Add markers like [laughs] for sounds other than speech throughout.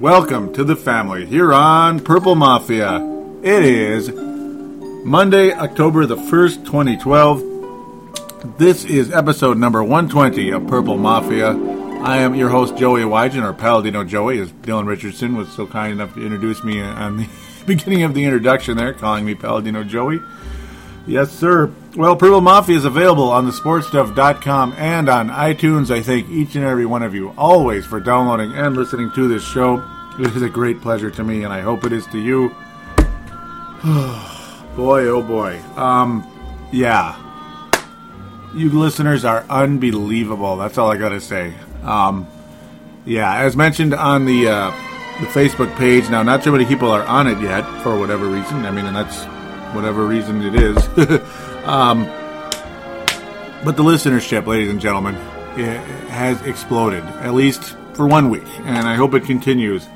Welcome to the family here on Purple Mafia. It is Monday, October the 1st, 2012. This is episode number 120 of Purple Mafia. I am your host, Joey Wygen, or Paladino Joey, as Dylan Richardson was so kind enough to introduce me on the [laughs] beginning of the introduction there, calling me Paladino Joey. Yes, sir. Well, Purple Mafia is available on the sportstuff.com and on iTunes. I thank each and every one of you always for downloading and listening to this show. It is a great pleasure to me, and I hope it is to you. [sighs] boy, oh boy. Um, yeah. You listeners are unbelievable. That's all I gotta say. Um, yeah, as mentioned on the uh, the Facebook page. Now, not too many people are on it yet for whatever reason. I mean, and that's whatever reason it is. [laughs] um, but the listenership, ladies and gentlemen, has exploded, at least for one week, and I hope it continues.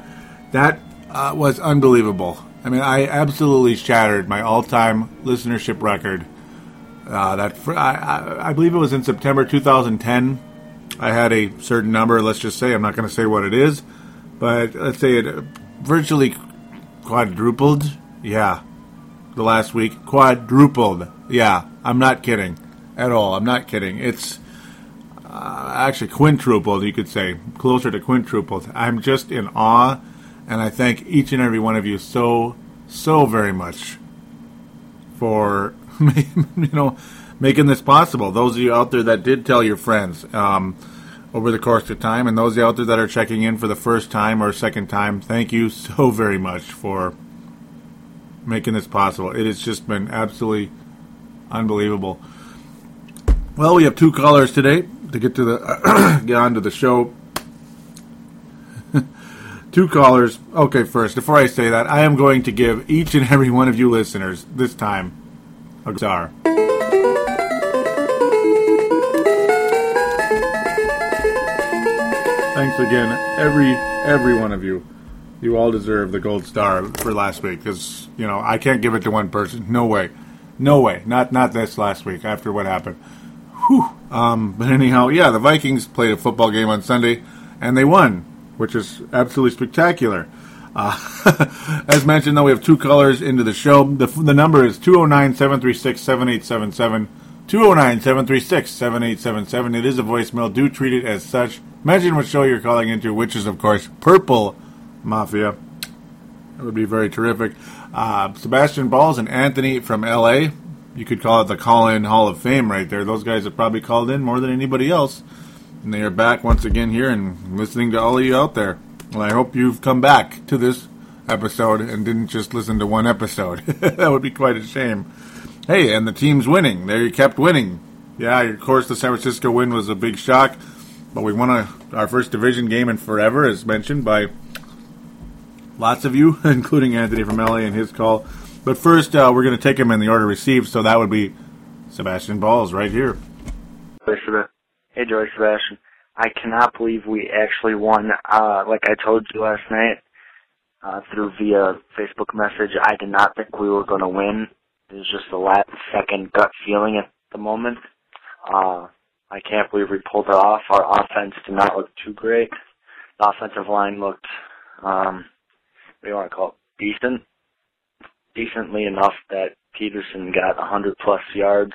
That uh, was unbelievable. I mean, I absolutely shattered my all-time listenership record. Uh, that fr- I, I, I believe it was in September 2010. I had a certain number. Let's just say I'm not going to say what it is, but let's say it virtually quadrupled. Yeah, the last week quadrupled. Yeah, I'm not kidding at all. I'm not kidding. It's uh, actually quintupled, you could say, closer to quintupled. I'm just in awe, and I thank each and every one of you so, so very much for [laughs] you know making this possible. Those of you out there that did tell your friends um, over the course of time, and those out there that are checking in for the first time or second time, thank you so very much for making this possible. It has just been absolutely unbelievable. Well, we have two callers today to get to the [coughs] get on to the show. [laughs] two callers. Okay, first, before I say that, I am going to give each and every one of you listeners this time a star. Thanks again, every every one of you. You all deserve the gold star for last week because you know I can't give it to one person. No way, no way. Not not this last week after what happened. Whew. Um, but anyhow, yeah, the Vikings played a football game on Sunday and they won, which is absolutely spectacular. Uh, [laughs] as mentioned, though, we have two colors into the show. The, the number is 209 736 7877. 209 736 7877. It is a voicemail. Do treat it as such. Mention what show you're calling into, which is, of course, Purple Mafia. That would be very terrific. Uh, Sebastian Balls and Anthony from LA. You could call it the call in Hall of Fame right there. Those guys have probably called in more than anybody else. And they are back once again here and listening to all of you out there. Well, I hope you've come back to this episode and didn't just listen to one episode. [laughs] that would be quite a shame. Hey, and the team's winning. There you kept winning. Yeah, of course, the San Francisco win was a big shock, but we won a, our first division game in forever, as mentioned by lots of you, [laughs] including Anthony from LA and his call. But first, uh, we're going to take him in the order received, so that would be Sebastian Balls right here. Hey, George Sebastian. I cannot believe we actually won. Uh, like I told you last night uh, through via Facebook message, I did not think we were going to win. It was just a last second gut feeling at the moment. Uh, I can't believe we pulled it off. Our offense did not look too great. The offensive line looked, um, what do you want to call it, decent. Decently enough that Peterson got 100 plus yards,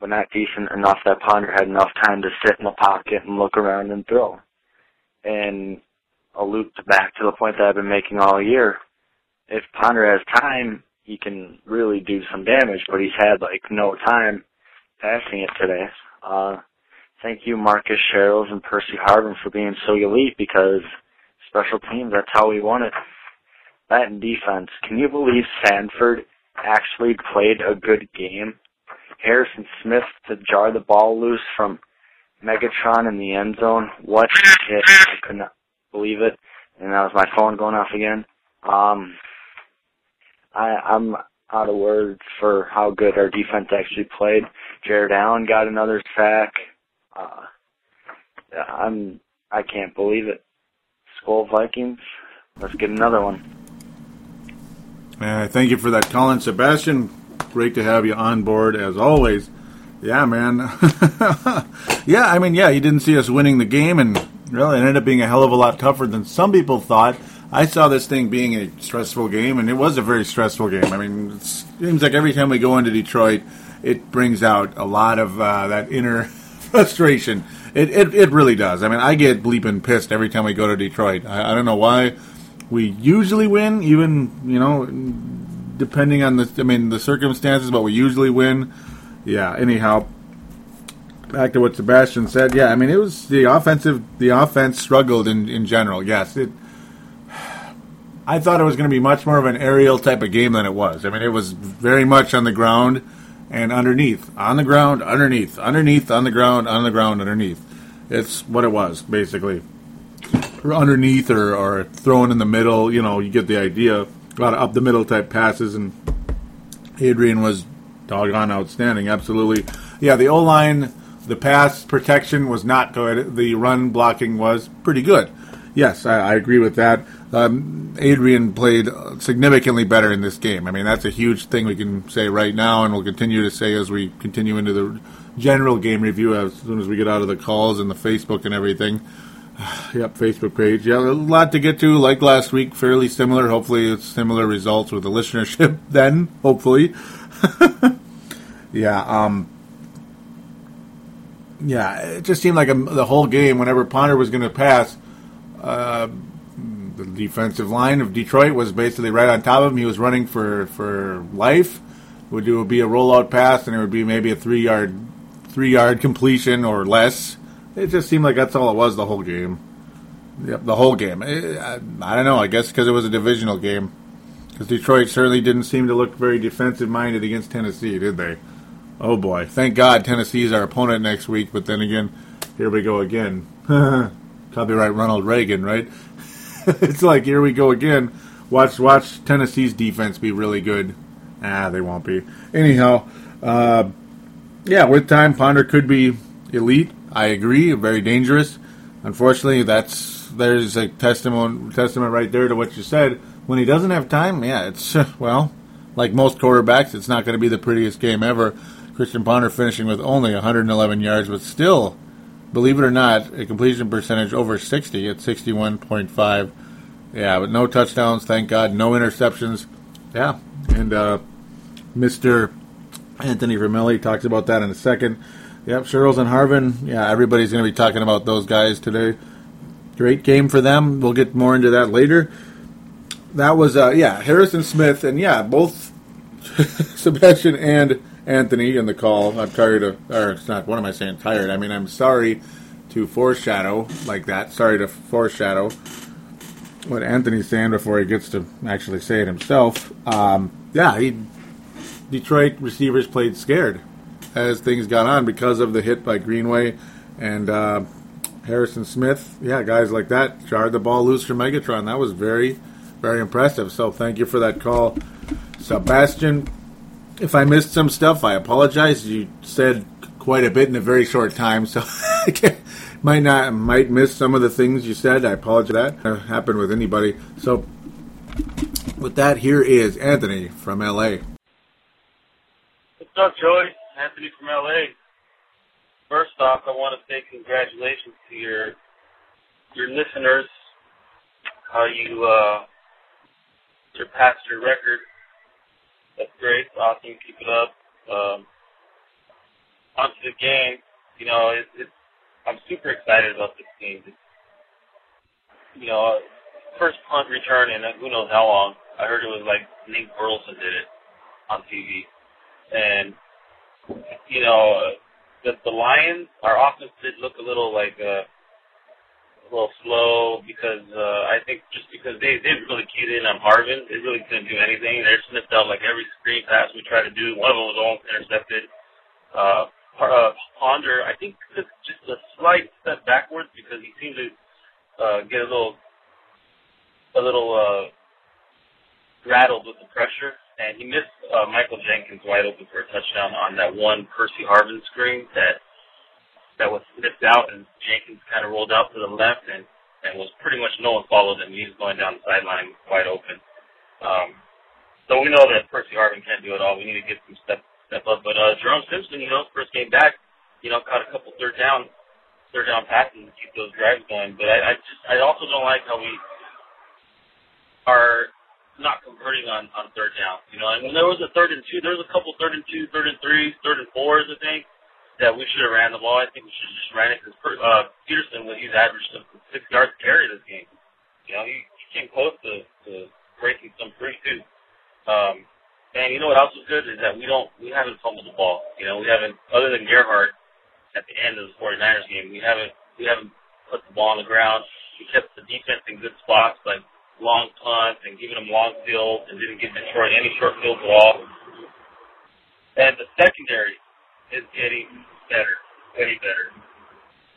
but not decent enough that Ponder had enough time to sit in the pocket and look around and throw. And a loop back to the point that I've been making all year. if Ponder has time, he can really do some damage, but he's had like no time passing it today. Uh, thank you, Marcus Sherels and Percy Harvin for being so elite because special teams, that's how we won it. Defense. Can you believe Sanford actually played a good game? Harrison Smith to jar the ball loose from Megatron in the end zone. What hit? I could not believe it. And that was my phone going off again. Um, I, I'm out of words for how good our defense actually played. Jared Allen got another sack. Uh, I'm I can't believe it. Skol Vikings. Let's get another one. Uh, thank you for that, Colin Sebastian. Great to have you on board as always. Yeah, man. [laughs] yeah, I mean, yeah, you didn't see us winning the game, and really, it ended up being a hell of a lot tougher than some people thought. I saw this thing being a stressful game, and it was a very stressful game. I mean, it seems like every time we go into Detroit, it brings out a lot of uh, that inner [laughs] frustration. It, it, it really does. I mean, I get bleeping pissed every time we go to Detroit. I, I don't know why. We usually win, even you know, depending on the I mean the circumstances, but we usually win yeah. Anyhow, back to what Sebastian said. Yeah, I mean it was the offensive. The offense struggled in in general. Yes, it. I thought it was going to be much more of an aerial type of game than it was. I mean, it was very much on the ground and underneath, on the ground, underneath, underneath, on the ground, on the ground, underneath. It's what it was basically. Underneath or, or thrown in the middle, you know, you get the idea. A lot of up the middle type passes, and Adrian was doggone outstanding. Absolutely. Yeah, the O line, the pass protection was not good. The run blocking was pretty good. Yes, I, I agree with that. Um, Adrian played significantly better in this game. I mean, that's a huge thing we can say right now, and we'll continue to say as we continue into the general game review as soon as we get out of the calls and the Facebook and everything. [sighs] Yep, Facebook page. Yeah, a lot to get to. Like last week, fairly similar. Hopefully, it's similar results with the listenership. [laughs] Then, hopefully, [laughs] yeah, um, yeah, it just seemed like a, the whole game, whenever Ponder was going to pass, uh, the defensive line of Detroit was basically right on top of him. He was running for, for life. Would it would be a rollout pass, and it would be maybe a three yard three yard completion or less. It just seemed like that's all it was the whole game. Yep, the whole game. I, I, I don't know. I guess because it was a divisional game. Because Detroit certainly didn't seem to look very defensive minded against Tennessee, did they? Oh boy. Thank God Tennessee's our opponent next week, but then again, here we go again. [laughs] Copyright Ronald Reagan, right? [laughs] it's like here we go again. Watch watch Tennessee's defense be really good. Ah, they won't be. Anyhow, uh, yeah, with time Ponder could be elite. I agree, very dangerous. Unfortunately, that's there's a testament testament right there to what you said when he doesn't have time, yeah, it's [laughs] well, like most quarterbacks, it's not going to be the prettiest game ever. Christian Ponder finishing with only 111 yards, but still, believe it or not, a completion percentage over 60 at 61.5. Yeah, but no touchdowns, thank God, no interceptions. Yeah, and uh, Mr. Anthony Vermelli talks about that in a second. Yep, Sherels and Harvin. Yeah, everybody's going to be talking about those guys today. Great game for them. We'll get more into that later that was uh, yeah Harrison Smith and yeah both [laughs] Sebastian and Anthony in the call. I'm tired of or it's not. What am I saying? Tired. I mean I'm sorry to foreshadow like that. Sorry to foreshadow what Anthony's saying before he gets to actually say it himself. Um, yeah, he Detroit receivers played scared as things got on because of the hit by Greenway and. Uh, Harrison Smith, yeah, guys like that jarred the ball loose from Megatron. That was very, very impressive. So thank you for that call, Sebastian. If I missed some stuff, I apologize. You said quite a bit in a very short time, so [laughs] I might not might miss some of the things you said. I apologize. That happened with anybody. So with that, here is Anthony from LA. What's up, Joey? Anthony from LA. First off, I want to say congratulations to your your listeners. How you uh, surpassed your record. That's great. Awesome. Keep it up. Um, onto the game. You know, it, it's I'm super excited about this game. It's, you know, first punt return in who knows how long. I heard it was like Nate Burleson did it on TV, and you know the the Lions, our offense did look a little like uh, a little slow because uh, I think just because they they really keyed in on Harvin, they really couldn't do anything. They sniffed out like every screen pass we tried to do. One of them was almost intercepted. Uh, uh, Ponder, I think took just a slight step backwards because he seemed to uh, get a little a little uh, rattled with the pressure and he missed uh, Michael Jenkins wide open for a touchdown on that one Percy Harvin screen that that was sniffed out, and Jenkins kind of rolled out to the left and and was pretty much no one followed him. He was going down the sideline wide open. Um, so we know that Percy Harvin can't do it all. We need to get some step step up. But uh, Jerome Simpson, you know, first game back, you know, caught a couple third down third down passes to keep those drives going. But I, I just I also don't like how we are not converting on on third down. You know, and when there was a third and two, there was a couple third and two, third and three, third and fours, I think, that we should have ran the ball. I think we should have just ran it because uh, Peterson, what he's averaged six yards carry this game. You know, he, he came close to, to breaking some free too. Um, and you know what else is good is that we don't we haven't fumbled the ball. You know, we haven't other than Gerhart at the end of the 49ers game, we haven't we haven't put the ball on the ground. We kept the defense in good spots, but long punts and giving them long fields and didn't give Detroit any short fields at all. And the secondary is getting better, way better.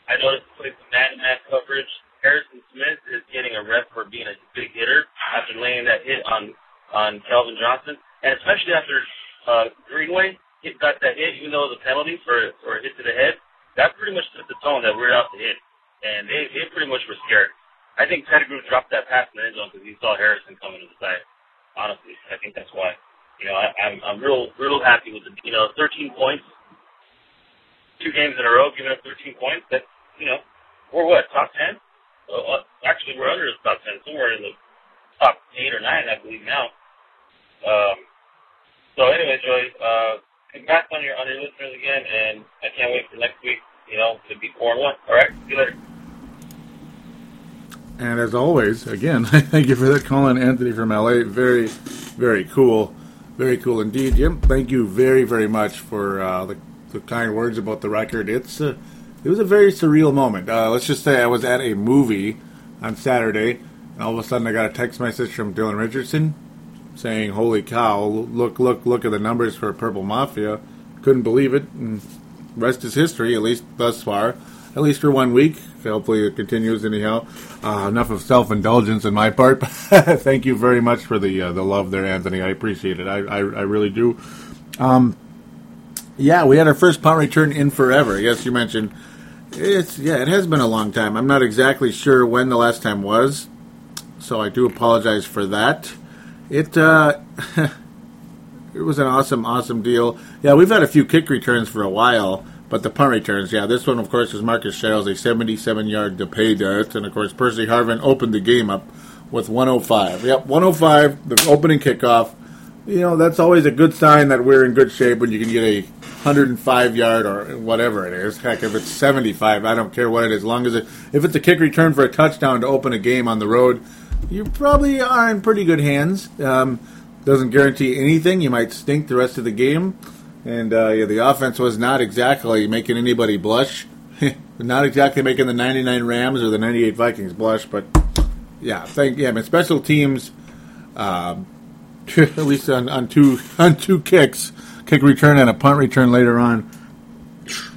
I noticed putting some man-to-man coverage. Harrison Smith is getting a rep for being a big hitter after laying that hit on on Calvin Johnson, and especially after uh, Greenway hit, got that hit, even though it was a penalty for for a hit to the head. That pretty much set the tone that we're out to hit, and they they pretty much were scared. I think Pettigrew dropped that pass in the end zone because he saw Harrison coming to the side. Honestly, I think that's why. You know, I, I'm I'm real real happy with the you know 13 points, two games in a row, giving up 13 points. That you know, we're what top 10? Well, actually, we're under the top 10, somewhere in the top eight or nine, I believe now. Um, so anyway, Joey, uh, congrats on your on your listeners again, and I can't wait for next week. You know, to be four and one. All right, see you later. And as always, again, [laughs] thank you for that calling, Anthony from LA. Very, very cool. Very cool indeed, Jim. Thank you very, very much for uh, the, the, kind words about the record. It's uh, it was a very surreal moment. Uh, let's just say I was at a movie on Saturday, and all of a sudden I got a text message from Dylan Richardson saying, "Holy cow! Look, look, look at the numbers for Purple Mafia." Couldn't believe it. And rest is history, at least thus far at least for one week. Hopefully it continues anyhow. Uh, enough of self indulgence on my part. [laughs] Thank you very much for the uh, the love there, Anthony. I appreciate it. I I, I really do. Um, yeah, we had our first punt return in forever. Yes, you mentioned it's yeah, it has been a long time. I'm not exactly sure when the last time was, so I do apologize for that. It uh, [laughs] it was an awesome, awesome deal. Yeah, we've had a few kick returns for a while. But the punt returns, yeah, this one, of course, is Marcus Sherels, a 77 yard to pay dirt. And, of course, Percy Harvin opened the game up with 105. Yep, 105, the opening kickoff. You know, that's always a good sign that we're in good shape when you can get a 105 yard or whatever it is. Heck, if it's 75, I don't care what it is. As long as it, if it's a kick return for a touchdown to open a game on the road, you probably are in pretty good hands. Um, doesn't guarantee anything. You might stink the rest of the game. And uh, yeah, the offense was not exactly making anybody blush. [laughs] not exactly making the 99 Rams or the 98 Vikings blush, but yeah, thank yeah, I mean special teams uh, [laughs] at least on, on two [laughs] on two kicks, kick return and a punt return later on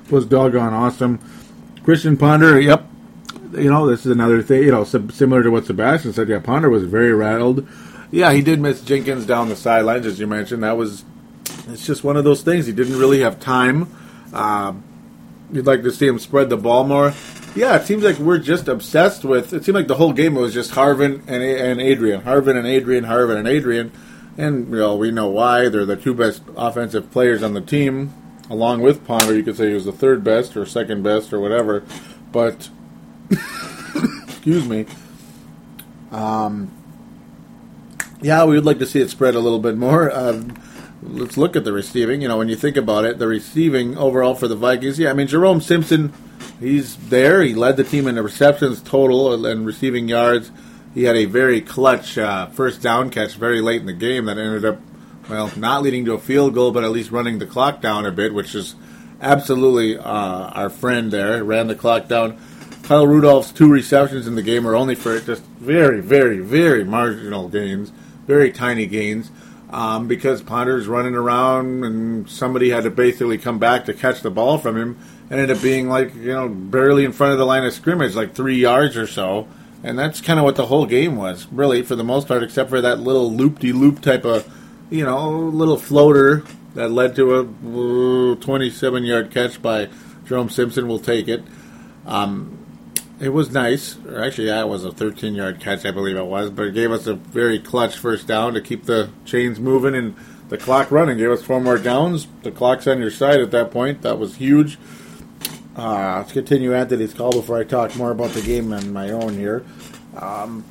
was doggone awesome. Christian Ponder, yep. You know, this is another thing, you know, similar to what Sebastian said. Yeah, Ponder was very rattled. Yeah, he did miss Jenkins down the sidelines, as you mentioned. That was it's just one of those things. He didn't really have time. Uh, you'd like to see him spread the ball more. Yeah, it seems like we're just obsessed with. It seemed like the whole game was just Harvin and and Adrian, Harvin and Adrian, Harvin and Adrian, and you know we know why. They're the two best offensive players on the team, along with Ponder. You could say he was the third best or second best or whatever, but [coughs] excuse me. Um, yeah, we would like to see it spread a little bit more. Um, let's look at the receiving. You know, when you think about it, the receiving overall for the Vikings, yeah, I mean, Jerome Simpson, he's there. He led the team in the receptions total and receiving yards. he had a very clutch uh, first down catch very late in the game that ended up, well, not leading to a field goal, but at least running the clock down a bit, which is absolutely uh, our friend there. Ran the clock down. Kyle Rudolph's two receptions in the game are only for just very, very, very marginal gains, very tiny gains, um, because Ponder's running around and somebody had to basically come back to catch the ball from him. Ended up being like, you know, barely in front of the line of scrimmage, like three yards or so. And that's kind of what the whole game was, really, for the most part, except for that little loop de loop type of, you know, little floater that led to a 27 yard catch by Jerome Simpson. We'll take it. Um, it was nice. Actually, that was a 13 yard catch, I believe it was, but it gave us a very clutch first down to keep the chains moving and the clock running. Gave us four more downs. The clock's on your side at that point. That was huge. Uh, let's continue Anthony's call before I talk more about the game on my own here. Um,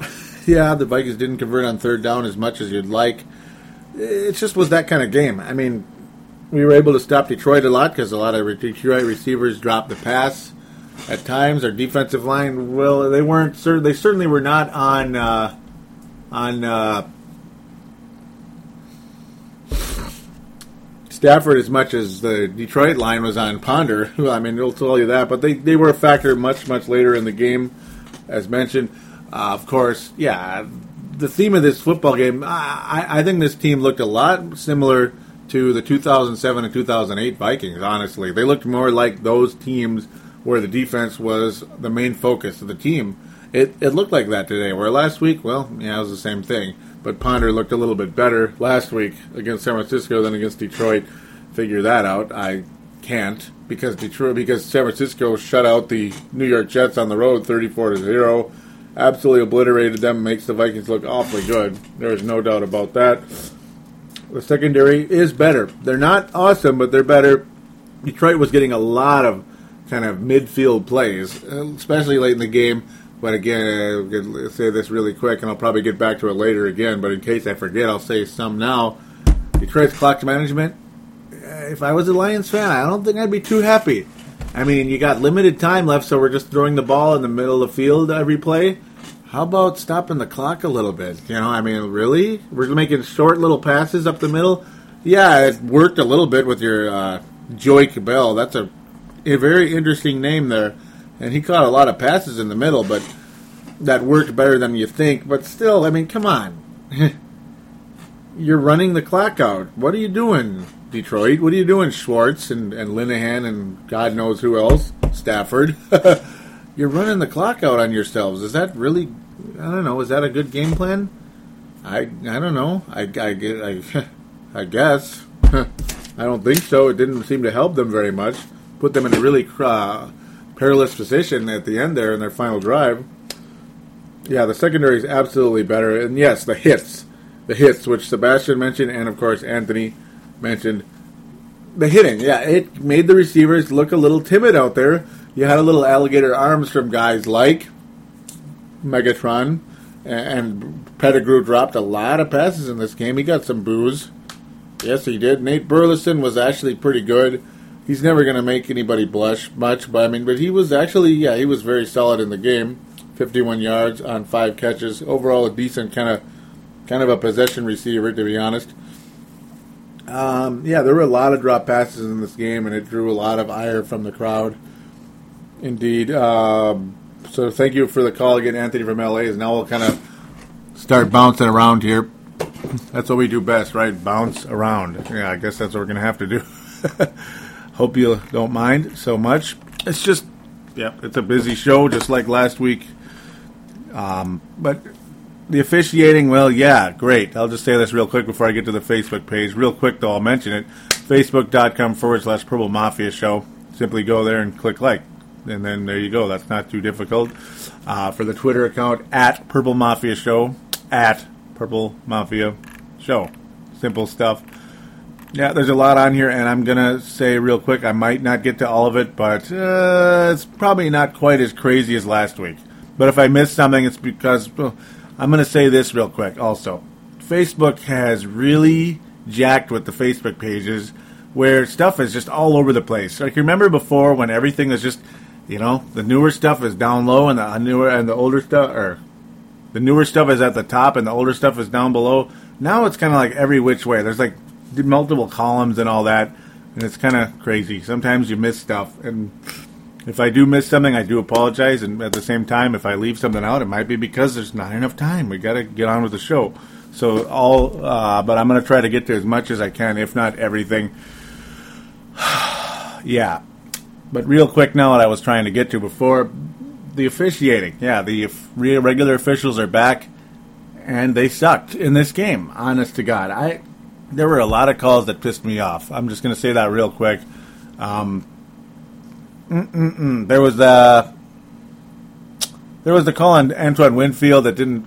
[laughs] yeah, the Vikings didn't convert on third down as much as you'd like. It just was that kind of game. I mean, we were able to stop Detroit a lot because a lot of Detroit receivers dropped the pass at times. Our defensive line, well, they weren't. They certainly were not on uh, on uh, Stafford as much as the Detroit line was on Ponder. [laughs] I mean, it'll tell you that. But they, they were a factor much, much later in the game, as mentioned. Uh, of course, yeah, the theme of this football game, I, I think this team looked a lot similar to the 2007 and 2008 Vikings, honestly. They looked more like those teams where the defense was the main focus of the team. It, it looked like that today, where last week, well, yeah, it was the same thing but Ponder looked a little bit better last week against San Francisco than against Detroit. Figure that out. I can't because Detroit because San Francisco shut out the New York Jets on the road 34 to 0. Absolutely obliterated them, makes the Vikings look awfully good. There is no doubt about that. The secondary is better. They're not awesome, but they're better. Detroit was getting a lot of kind of midfield plays, especially late in the game but again, I'll say this really quick, and I'll probably get back to it later again. But in case I forget, I'll say some now. Detroit's clock management. If I was a Lions fan, I don't think I'd be too happy. I mean, you got limited time left, so we're just throwing the ball in the middle of the field every play. How about stopping the clock a little bit? You know, I mean, really? We're making short little passes up the middle. Yeah, it worked a little bit with your uh, Joique Bell. That's a, a very interesting name there and he caught a lot of passes in the middle, but that worked better than you think. But still, I mean, come on. [laughs] You're running the clock out. What are you doing, Detroit? What are you doing, Schwartz and, and Linehan and God knows who else? Stafford. [laughs] You're running the clock out on yourselves. Is that really, I don't know, is that a good game plan? I, I don't know. I, I, get I, [laughs] I guess. [laughs] I don't think so. It didn't seem to help them very much. Put them in a really uh, perilous position at the end there in their final drive. Yeah, the secondary is absolutely better. And yes, the hits. The hits, which Sebastian mentioned, and of course Anthony mentioned. The hitting, yeah, it made the receivers look a little timid out there. You had a little alligator arms from guys like Megatron, and Pettigrew dropped a lot of passes in this game. He got some boos. Yes, he did. Nate Burleson was actually pretty good he's never going to make anybody blush much. But I mean, but he was actually, yeah, he was very solid in the game. 51 yards on five catches. Overall, a decent kind of, kind of a possession receiver, to be honest. Um, yeah, there were a lot of drop passes in this game, and it drew a lot of ire from the crowd. Indeed. Um, so thank you for the call again, Anthony from LA. Is now we'll kind of start bouncing around here. That's what we do best, right? Bounce around. Yeah, I guess that's what we're gonna have to do. [laughs] Hope you don't mind so much. It's just, yeah, it's a busy show, just like last week. Um, but the officiating, well, yeah, great. I'll just say this real quick before I get to the Facebook page. Real quick, though, I'll mention it. Facebook.com forward slash Purple Mafia Show. Simply go there and click like. And then there you go. That's not too difficult. Uh, for the Twitter account, at Purple Mafia Show. At Purple Mafia Show. Simple stuff. Yeah, there's a lot on here, and I'm gonna say real quick, I might not get to all of it, but uh, it's probably not quite as crazy as last week. But if I miss something, it's because well, I'm gonna say this real quick. Also, Facebook has really jacked with the Facebook pages, where stuff is just all over the place. Like remember before when everything was just You know, the newer stuff is down low, and the newer and the older stuff, or the newer stuff is at the top, and the older stuff is down below. Now it's kind of like every which way. There's like multiple columns and all that, and it's kind of crazy. Sometimes you miss stuff, and if I do miss something, I do apologize. And at the same time, if I leave something out, it might be because there's not enough time. We got to get on with the show. So all, uh, but I'm going to try to get to as much as I can, if not everything. [sighs] yeah, but real quick now, what I was trying to get to before the officiating. Yeah, the regular officials are back, and they sucked in this game. Honest to God, I there were a lot of calls that pissed me off. I'm just going to say that real quick. Um, there was the there was the call on Antoine Winfield that didn't.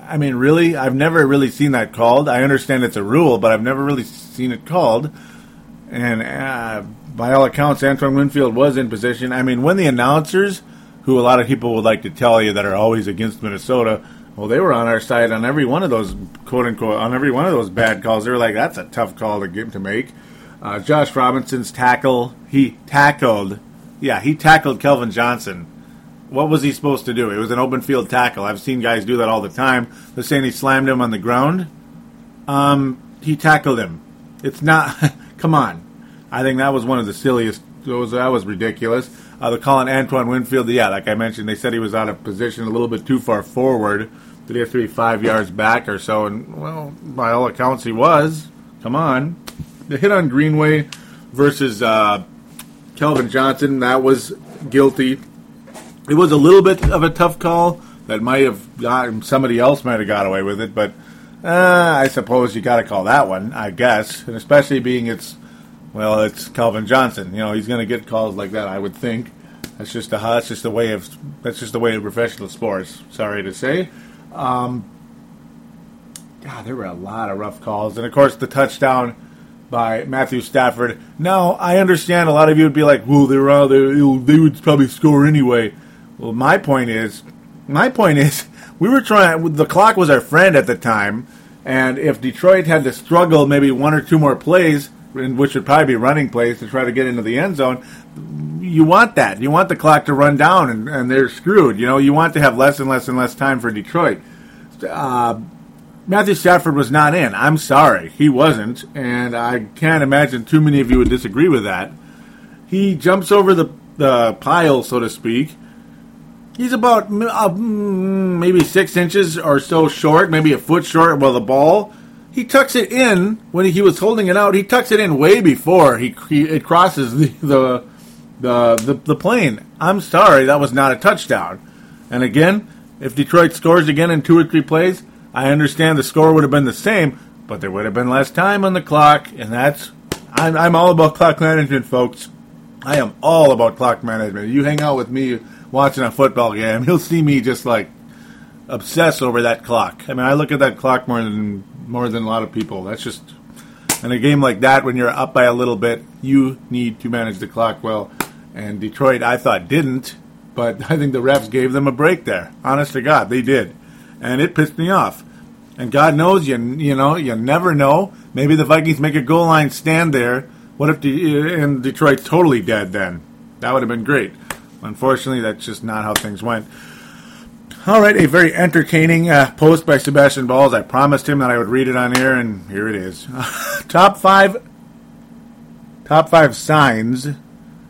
I mean, really, I've never really seen that called. I understand it's a rule, but I've never really seen it called. And uh, by all accounts, Antoine Winfield was in position. I mean, when the announcers, who a lot of people would like to tell you that are always against Minnesota, well, they were on our side on every one of those quote unquote on every one of those bad calls. They were like, "That's a tough call to get to make." Uh, Josh Robinson's tackle, he tackled, yeah, he tackled Calvin Johnson. What was he supposed to do? It was an open field tackle. I've seen guys do that all the time. They're saying he slammed him on the ground. Um, he tackled him. It's not. [laughs] come on. I think that was one of the silliest. Was, that was ridiculous. Uh, the call on Antoine Winfield, yeah, like I mentioned, they said he was out of position a little bit too far forward. Did he have to be five yards back or so? And, well, by all accounts, he was. Come on. The hit on Greenway versus uh, Calvin Johnson, that was guilty. It was a little bit of a tough call that might have gotten somebody else might have got away with it, but uh, I suppose you got to call that one, I guess, and especially being it's well, it's Calvin Johnson. You know, he's going to get calls like that. I would think. That's just a that's just the way of that's just the way of professional sports. Sorry to say. Um, God, there were a lot of rough calls, and of course the touchdown by Matthew Stafford. Now I understand a lot of you would be like, "Well, they were out there; they would probably score anyway." Well, my point is, my point is, we were trying. The clock was our friend at the time, and if Detroit had to struggle maybe one or two more plays, which would probably be running plays to try to get into the end zone. You want that. You want the clock to run down, and, and they're screwed. You know, you want to have less and less and less time for Detroit. Uh, Matthew Stafford was not in. I'm sorry, he wasn't, and I can't imagine too many of you would disagree with that. He jumps over the the pile, so to speak. He's about uh, maybe six inches or so short, maybe a foot short. Well, the ball he tucks it in when he was holding it out. He tucks it in way before he, he it crosses the, the the, the the plane. I'm sorry, that was not a touchdown. And again, if Detroit scores again in two or three plays, I understand the score would have been the same, but there would have been less time on the clock, and that's I'm, I'm all about clock management, folks. I am all about clock management. You hang out with me watching a football game, [laughs] you'll see me just like obsess over that clock. I mean, I look at that clock more than more than a lot of people. That's just in a game like that when you're up by a little bit, you need to manage the clock well. And Detroit, I thought didn't, but [laughs] I think the refs gave them a break there. Honest to God, they did, and it pissed me off. And God knows you you know you never know. Maybe the Vikings make a goal line stand there. What if the, and Detroit's totally dead? Then that would have been great. Unfortunately, that's just not how things went. All right, a very entertaining uh, post by Sebastian Balls. I promised him that I would read it on air, and here it is. [laughs] top five, top five signs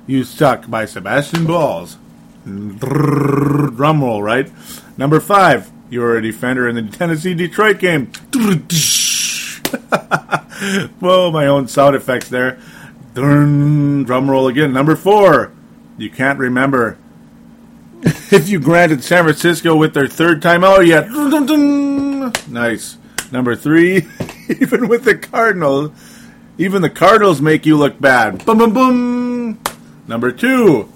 you suck by Sebastian Balls. Drum roll, right? Number five, you are a defender in the Tennessee Detroit game. [laughs] Whoa, my own sound effects there. Drum roll again. Number four, you can't remember [laughs] if you granted San Francisco with their third timeout yet. Nice. Number three, [laughs] even with the Cardinals, even the Cardinals make you look bad. Boom, boom, boom. Number two,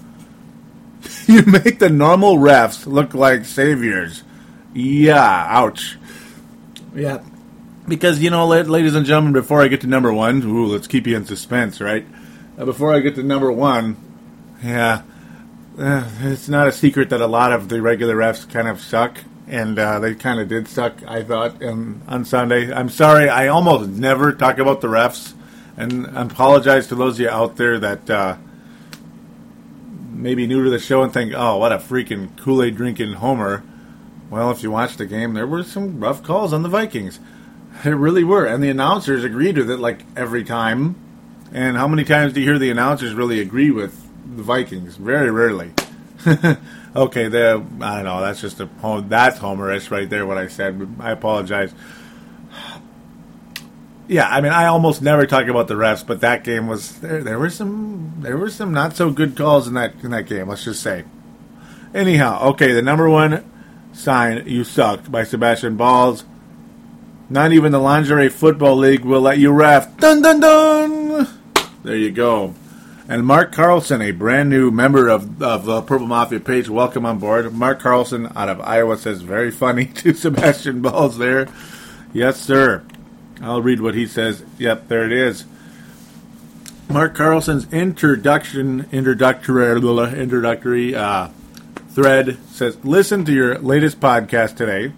[laughs] you make the normal refs look like saviors. Yeah, ouch. Yeah. Because, you know, ladies and gentlemen, before I get to number one, ooh, let's keep you in suspense, right? Uh, before I get to number one, yeah, uh, it's not a secret that a lot of the regular refs kind of suck, and uh, they kind of did suck. I thought in, on Sunday. I'm sorry. I almost never talk about the refs, and I apologize to those of you out there that uh, maybe new to the show and think, oh, what a freaking Kool Aid drinking homer. Well, if you watch the game, there were some rough calls on the Vikings. There really were. And the announcers agreed with it like every time. And how many times do you hear the announcers really agree with the Vikings? Very rarely. [laughs] okay, the I don't know. That's just a that's homerish right there. What I said. I apologize. Yeah, I mean, I almost never talk about the refs, but that game was there. There were some there were some not so good calls in that in that game. Let's just say. Anyhow, okay, the number one sign "You sucked" by Sebastian Balls. Not even the lingerie football league will let you ref. Dun dun dun. There you go. And Mark Carlson, a brand new member of, of the Purple Mafia page, welcome on board. Mark Carlson out of Iowa says, very funny [laughs] to Sebastian Balls there. Yes, sir. I'll read what he says. Yep, there it is. Mark Carlson's introduction, introductory, introductory uh, thread says, listen to your latest podcast today.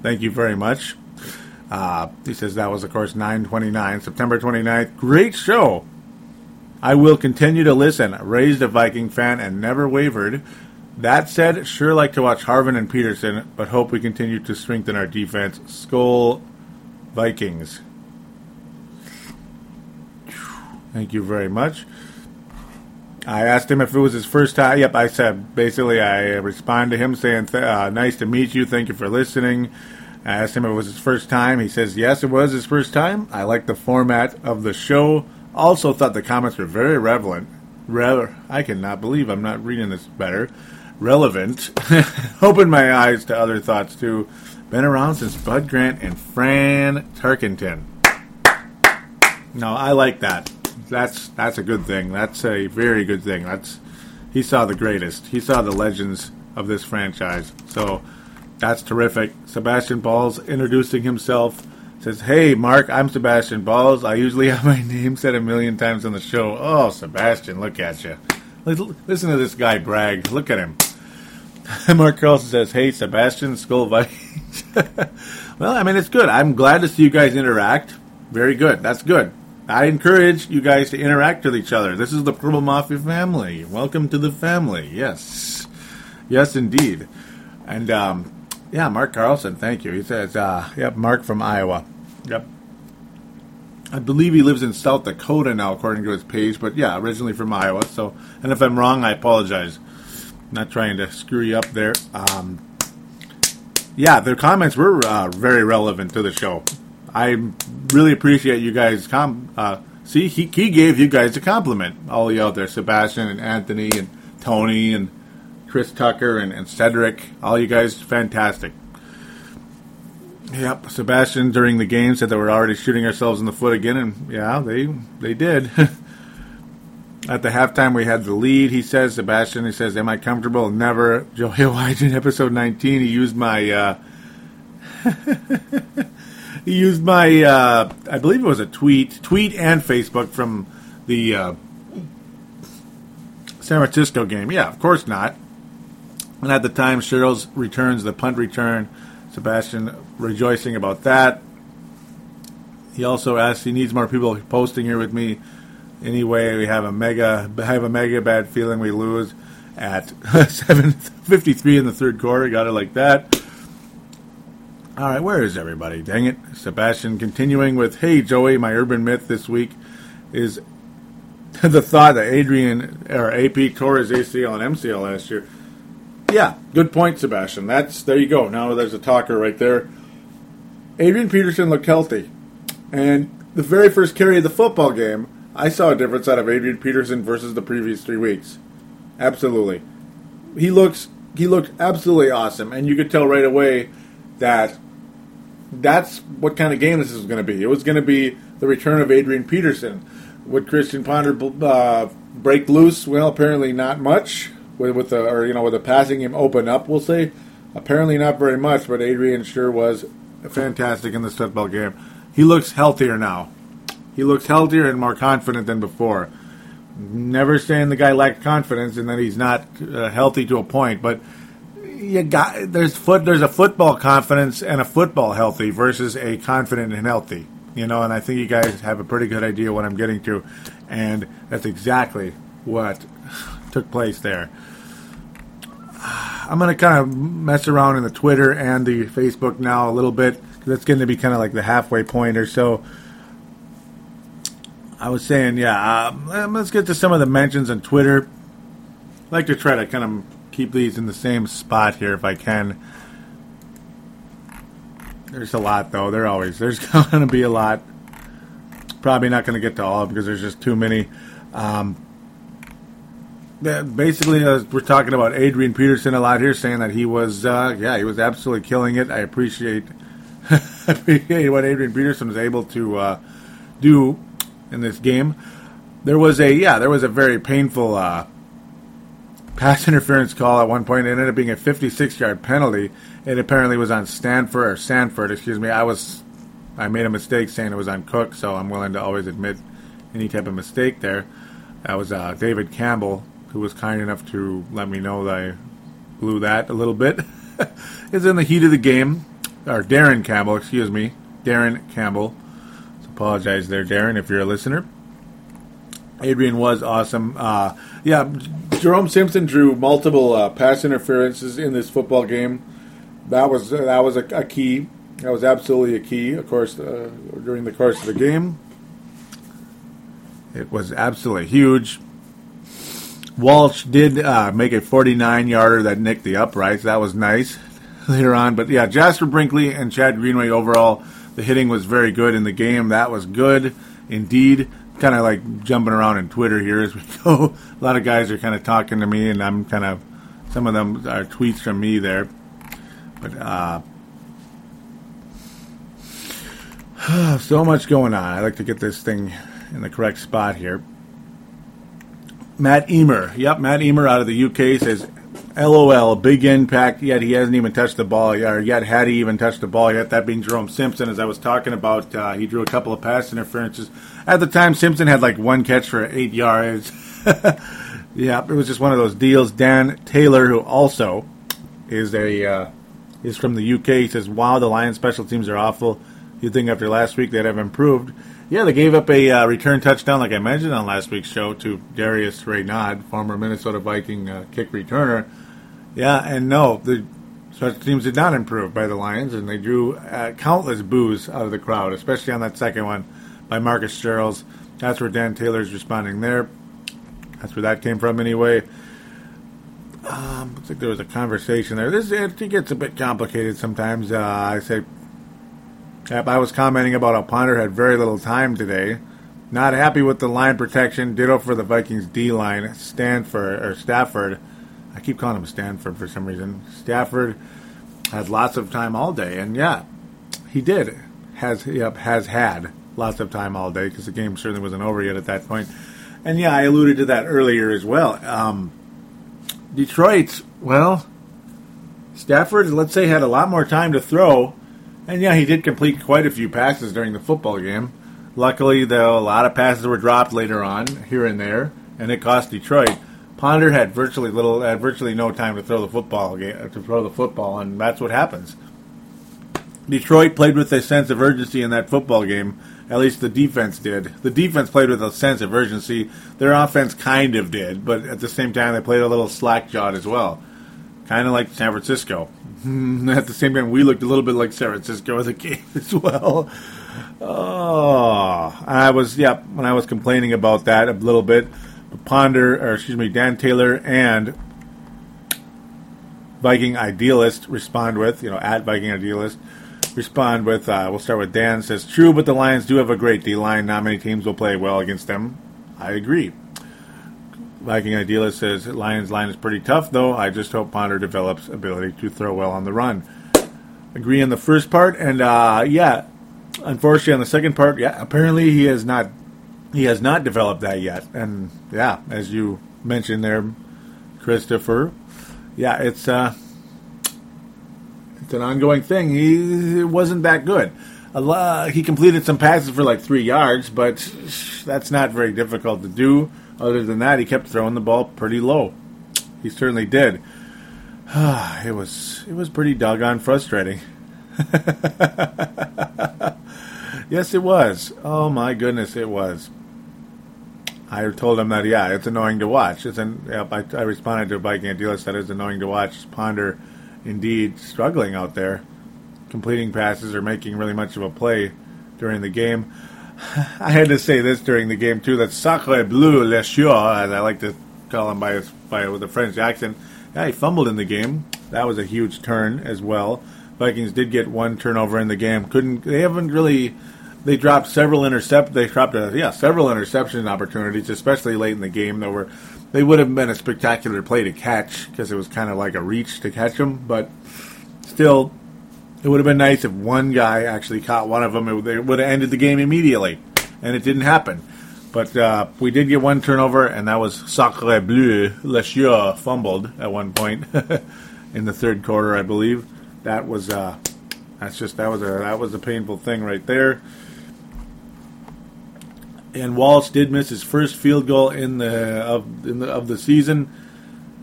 Thank you very much. Uh, he says that was, of course, 929, September 29th. Great show. I will continue to listen. Raised a Viking fan and never wavered. That said, sure like to watch Harvin and Peterson, but hope we continue to strengthen our defense. Skol Vikings. Thank you very much. I asked him if it was his first time. Yep, I said basically I responded to him saying, uh, "Nice to meet you. Thank you for listening." I asked him if it was his first time. He says yes, it was his first time. I like the format of the show. Also thought the comments were very relevant. Re- I cannot believe I'm not reading this better. Relevant. [laughs] Opened my eyes to other thoughts too. Been around since Bud Grant and Fran Tarkenton. No, I like that. That's that's a good thing. That's a very good thing. That's he saw the greatest. He saw the legends of this franchise. So that's terrific. Sebastian Balls introducing himself says, "Hey, Mark, I'm Sebastian Balls. I usually have my name said a million times on the show. Oh, Sebastian, look at you. Listen to this guy brag. Look at him." [laughs] Mark Carlson says, "Hey, Sebastian Skol Vikings." [laughs] well, I mean, it's good. I'm glad to see you guys interact. Very good. That's good. I encourage you guys to interact with each other. This is the Purple Mafia family. Welcome to the family. Yes, yes, indeed. And um, yeah, Mark Carlson. Thank you. He says, uh, "Yep, Mark from Iowa." Yep. I believe he lives in South Dakota now, according to his page. But yeah, originally from Iowa. So, and if I'm wrong, I apologize. not trying to screw you up there. Um, yeah, their comments were uh, very relevant to the show. I really appreciate you guys. Com- uh, see, he, he gave you guys a compliment, all you out there, Sebastian and Anthony and Tony and Chris Tucker and, and Cedric, all you guys, fantastic. Yep, Sebastian during the game said that we're already shooting ourselves in the foot again, and yeah, they they did. [laughs] At the halftime, we had the lead. He says, Sebastian, he says, "Am I comfortable?" Never. [laughs] Joey Wygen, episode 19. He used my. Uh, [laughs] he used my. Uh, I believe it was a tweet, tweet and Facebook from the uh, San Francisco game. Yeah, of course not. And at the time, Sherels returns the punt return. Sebastian rejoicing about that. He also asks, he needs more people posting here with me. Anyway, we have a mega, have a mega bad feeling we lose at [laughs] 7:53 in the third quarter. Got it like that. All right, where is everybody? Dang it, Sebastian. Continuing with, hey Joey, my urban myth this week is [laughs] the thought that Adrian or AP tore his ACL and MCL last year. Yeah, good point, Sebastian. That's there you go. Now there's a talker right there. Adrian Peterson looked healthy, and the very first carry of the football game, I saw a difference out of Adrian Peterson versus the previous three weeks. Absolutely, he looks he looked absolutely awesome, and you could tell right away that that's what kind of game this is going to be. It was going to be the return of Adrian Peterson. Would Christian Ponder uh, break loose? Well, apparently not much with, with the or you know with the passing game open up. We'll say apparently not very much, but Adrian sure was fantastic in this football game. He looks healthier now. He looks healthier and more confident than before. Never saying the guy lacked confidence and that he's not uh, healthy to a point, but you got there's foot there's a football confidence and a football healthy versus a confident and healthy. You know, and I think you guys have a pretty good idea what I'm getting to, and that's exactly what took place there. I'm going to kind of mess around in the Twitter and the Facebook now a little bit that's going to be kind of like the halfway point or so. I was saying, yeah, um, let's get to some of the mentions on Twitter. I like to try to kind of keep these in the same spot here if I can. There's a lot, though. There always there's [laughs] going to be a lot. Probably not going to get to all because there's just too many. Um, basically, uh, we're talking about Adrian Peterson a lot here, saying that he was, uh, yeah, he was absolutely killing it. I appreciate, [laughs] appreciate what Adrian Peterson was able to uh, do in this game. There was a, yeah, there was a very painful uh, pass [laughs] interference call at one point. It ended up being a 56-yard penalty. It apparently was on Stanford or Sanford, excuse me. I was, I made a mistake saying it was on Cook, so I'm willing to always admit any type of mistake there. That was uh, David Campbell who was kind enough to let me know that I blew that a little bit, [laughs] is in the heat of the game. Or Darren Campbell, excuse me. Darren Campbell. So apologize there, Darren, if you're a listener. Adrian was awesome. Uh, yeah, Jerome Simpson drew multiple uh, pass interferences in this football game. That was uh, that was a, a, key. That was absolutely a key. Of course, uh, during the course of the game, it was absolutely huge. Walsh did uh, make a 49 yarder that nicked the uprights. That was nice later on. But yeah, Jasper Brinkley and Chad Greenway overall, the hitting was very good in the game. That was good indeed. Kind of like jumping around in Twitter here as we [laughs] go. A lot of guys are kind of talking to me, and I'm kind of, some of them are tweets from me there. But, uh, [sighs] so much going on. I like to get this thing in the correct spot here. Matt Emer. Yep, Matt Emer out of the UK says, LOL, big impact, yet he hasn't even touched the ball, or yet had he even touched the ball yet, that being Jerome Simpson, as I was talking about, uh, he drew a couple of pass interferences. At the time, Simpson had like one catch for eight yards. [laughs] yeah, it was just one of those deals. Dan Taylor, who also is a uh, is from the UK, he says, wow, the Lions special teams are awful. You'd think after last week they'd have improved. Yeah, they gave up a uh, return touchdown, like I mentioned on last week's show, to Darius Reynaud, former Minnesota Viking uh, kick returner. Yeah, and no, the special teams did not improve by the Lions, and they drew uh, countless boos out of the crowd, especially on that second one by Marcus Sherels. That's where Dan Taylor's responding there. That's where that came from, anyway. Um, I think there was a conversation there. This it gets a bit complicated sometimes. Uh, I say Yep, I was commenting about how Ponder had very little time today. Not happy with the line protection. Ditto for the Vikings D line. Stanford or Stafford. I keep calling him Stanford for some reason. Stafford had lots of time all day, and yeah, he did. Has yep has had lots of time all day because the game certainly wasn't over yet at that point. And yeah, I alluded to that earlier as well. Um, Detroit, well, Stafford, let's say, had a lot more time to throw and yeah, he did complete quite a few passes during the football game. Luckily, though, a lot of passes were dropped later on, here and there, and it cost Detroit. Ponder had virtually little, had virtually no time to throw the football to throw the football, and that's what happens. Detroit played with a sense of urgency in that football game. At least the defense did. The defense played with a sense of urgency. Their offense kind of did, but at the same time, they played a little slack jawed as well. Kind of like San Francisco. At the same time, we looked a little bit like San Francisco in the game [laughs] as well. Oh, I was yeah. When I was complaining about that a little bit, Ponder or excuse me, Dan Taylor and Viking Idealist respond with you know at Viking Idealist respond with uh, we'll start with Dan says true, but the Lions do have a great D line. Not many teams will play well against them. I agree. Viking Idealist says Lions line is pretty tough, though. I just hope Ponder develops ability to throw well on the run. Agree on the first part, and uh, yeah, unfortunately on the second part, yeah, apparently he has not he has not developed that yet. And yeah, as you mentioned there, Christopher, yeah, it's uh, it's an ongoing thing. He wasn't that good. Uh, he completed some passes for like three yards, but that's not very difficult to do. Other than that, he kept throwing the ball pretty low. He certainly did. [sighs] it was it was pretty doggone frustrating. [laughs] yes, it was. Oh my goodness, it was. I told him that yeah, it's annoying to watch. It's an, I, I responded to a at dealer said it's annoying to watch. Ponder, indeed, struggling out there, completing passes or making really much of a play during the game. [laughs] I had to say this during the game too. That Sacre Bleu Le as I like to call him by by with a French accent. Yeah, he fumbled in the game. That was a huge turn as well. Vikings did get one turnover in the game. Couldn't they haven't really they dropped several intercept they dropped a, yeah several interception opportunities, especially late in the game. That were they would have been a spectacular play to catch because it was kind of like a reach to catch them, but still it would have been nice if one guy actually caught one of them. It, would have ended the game immediately, and it didn't happen. But uh, we did get one turnover, and that was Sacre Bleu. Leshoure fumbled at one point [laughs] in the third quarter, I believe. That was uh, that's just that was a that was a painful thing right there. And Walsh did miss his first field goal in the of in the, of the season.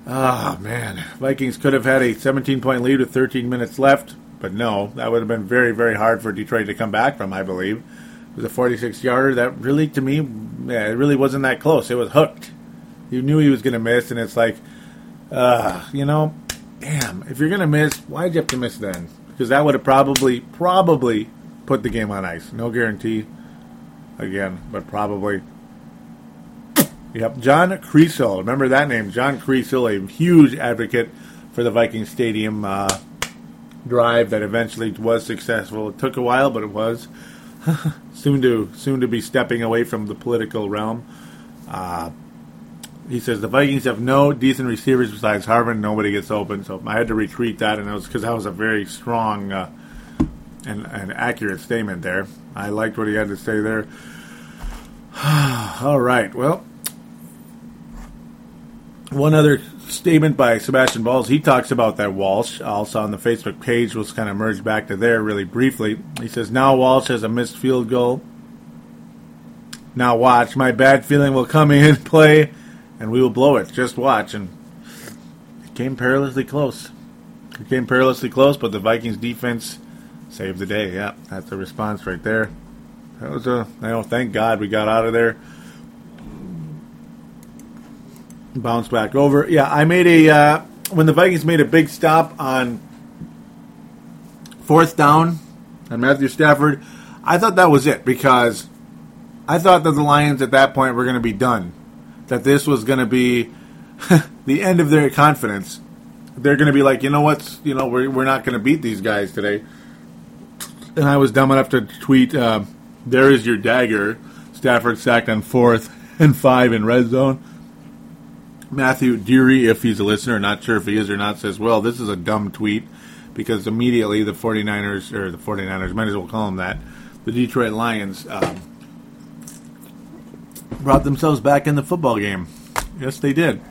Ah oh, man, Vikings could have had a 17 point lead with 13 minutes left. But no, that would have been very, very hard for Detroit to come back from, I believe. It was a 46 yarder that really, to me, yeah, it really wasn't that close. It was hooked. You knew he was going to miss, and it's like, uh, you know, damn, if you're going to miss, why'd you have to miss then? Because that would have probably, probably put the game on ice. No guarantee, again, but probably. Yep, John Kriesel. Remember that name, John Kriesel, a huge advocate for the Viking Stadium. Uh, drive that eventually was successful. It took a while, but it was. [laughs] soon to soon to be stepping away from the political realm. Uh, he says the Vikings have no decent receivers besides Harvin. Nobody gets open, so I had to retreat that, and it was because that was a very strong uh, and, and accurate statement there. I liked what he had to say there. [sighs] All right, well, one other statement by Sebastian Balls. He talks about that Walsh also on the Facebook page. Was kind of merged back to there really briefly. He says now Walsh has a missed field goal. Now watch, my bad feeling will come in [laughs] play, and we will blow it. Just watch, and it came perilously close. It came perilously close, but the Vikings defense saved the day. Yeah, that's the response right there. That was a. You know, thank God we got out of there bounce back over. Yeah, I made a uh, when the Vikings made a big stop on fourth down and Matthew Stafford. I thought that was it because I thought that the Lions at that point were going to be done. That this was going to be [laughs] the end of their confidence. They're going to be like, you know what, you know, we're, we're not going to beat these guys today. And I was dumb enough to tweet, uh, "There is your dagger." Stafford sacked on fourth and five in red zone. Matthew Deary, if he's a listener, not sure if he is or not, says, well, this is a dumb tweet because immediately the 49ers, or the 49ers, might as well call them that, the Detroit Lions um, brought themselves back in the football game. Yes, they did.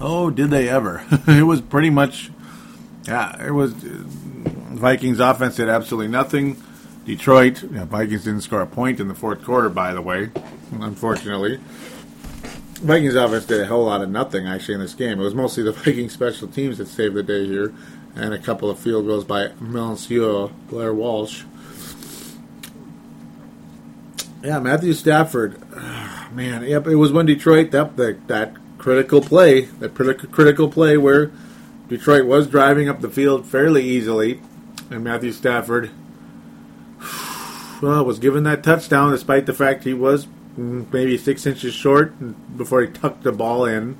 Oh, did they ever? [laughs] it was pretty much, yeah, it was. Vikings offense did absolutely nothing. Detroit, Vikings didn't score a point in the fourth quarter, by the way, unfortunately. Vikings offense did a whole lot of nothing actually in this game. It was mostly the [laughs] Vikings special teams that saved the day here, and a couple of field goals by Monsieur Blair Walsh. Yeah, Matthew Stafford, [sighs] man, yep, it was when Detroit that that, that critical play, that critical play where Detroit was driving up the field fairly easily, and Matthew Stafford [sighs] well, was given that touchdown despite the fact he was maybe six inches short before he tucked the ball in.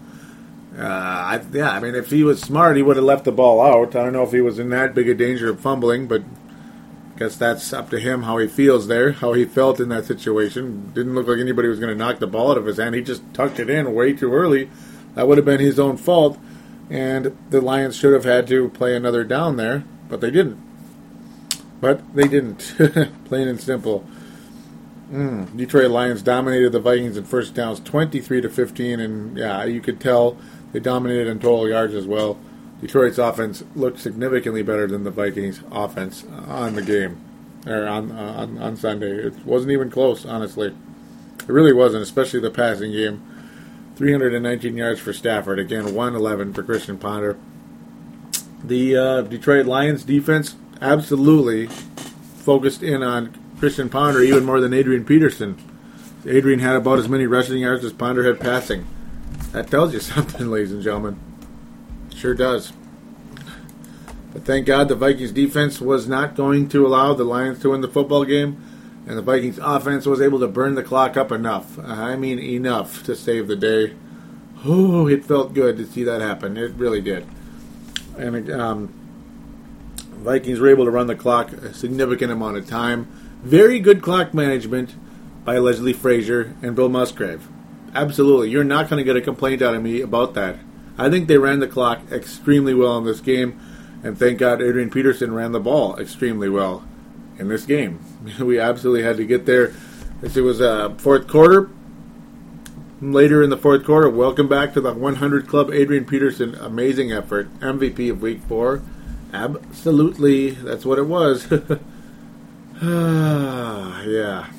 Uh, I, yeah, I mean, if he was smart, he would have left the ball out. I don't know if he was in that big a danger of fumbling, but I guess that's up to him how he feels there, how he felt in that situation. Didn't look like anybody was going to knock the ball out of his hand. He just tucked it in way too early. That would have been his own fault, and the Lions should have had to play another down there, but they didn't. But they didn't. [laughs] Plain and simple. Mm, Detroit Lions dominated the Vikings in first downs, 23 to 15, and yeah, you could tell they dominated in total yards as well. Detroit's offense looked significantly better than the Vikings' offense on the game or on on, on Sunday. It wasn't even close, honestly. It really wasn't, especially the passing game. 319 yards for Stafford. Again, 111 for Christian Ponder. The uh, Detroit Lions defense absolutely focused in on Christian Ponder even more than Adrian Peterson. Adrian had about as many rushing yards as Ponder had passing. That tells you [laughs] something, ladies and gentlemen. Sure does. But thank God the Vikings defense was not going to allow the Lions to win the football game, and the Vikings offense was able to burn the clock up enough. I mean, enough to save the day. Oh, it felt good to see that happen. It really did. And um, Vikings were able to run the clock a significant amount of time. Very good clock management by Leslie Frazier and Bill Musgrave. Absolutely. You're not going to get a complaint out of me about that. I think they ran the clock extremely well in this game, and thank God Adrian Peterson ran the ball extremely well in this game. [laughs] We absolutely had to get there. It was a uh, fourth quarter, later in the fourth quarter. Welcome back to the 100 Club. Adrian Peterson, amazing effort. MVP of week four. Absolutely, that's what it was. [laughs] yeah.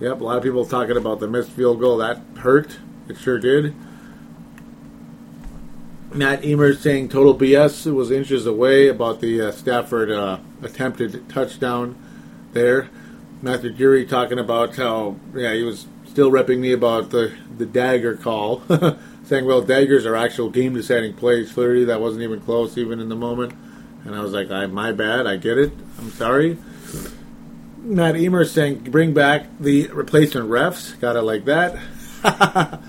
Yep, a lot of people talking about the missed field goal. That hurt. It sure did. Matt Emer saying total BS. It was inches away about the uh, Stafford uh, attempted touchdown there. Matthew Geary talking about how, yeah, he was still repping me about the, the dagger call, [laughs] saying, well, daggers are actual game deciding plays. Clearly, that wasn't even close, even in the moment. And I was like, I, my bad, I get it. I'm sorry. Matt Emer saying, bring back the replacement refs. Got it like that. [laughs]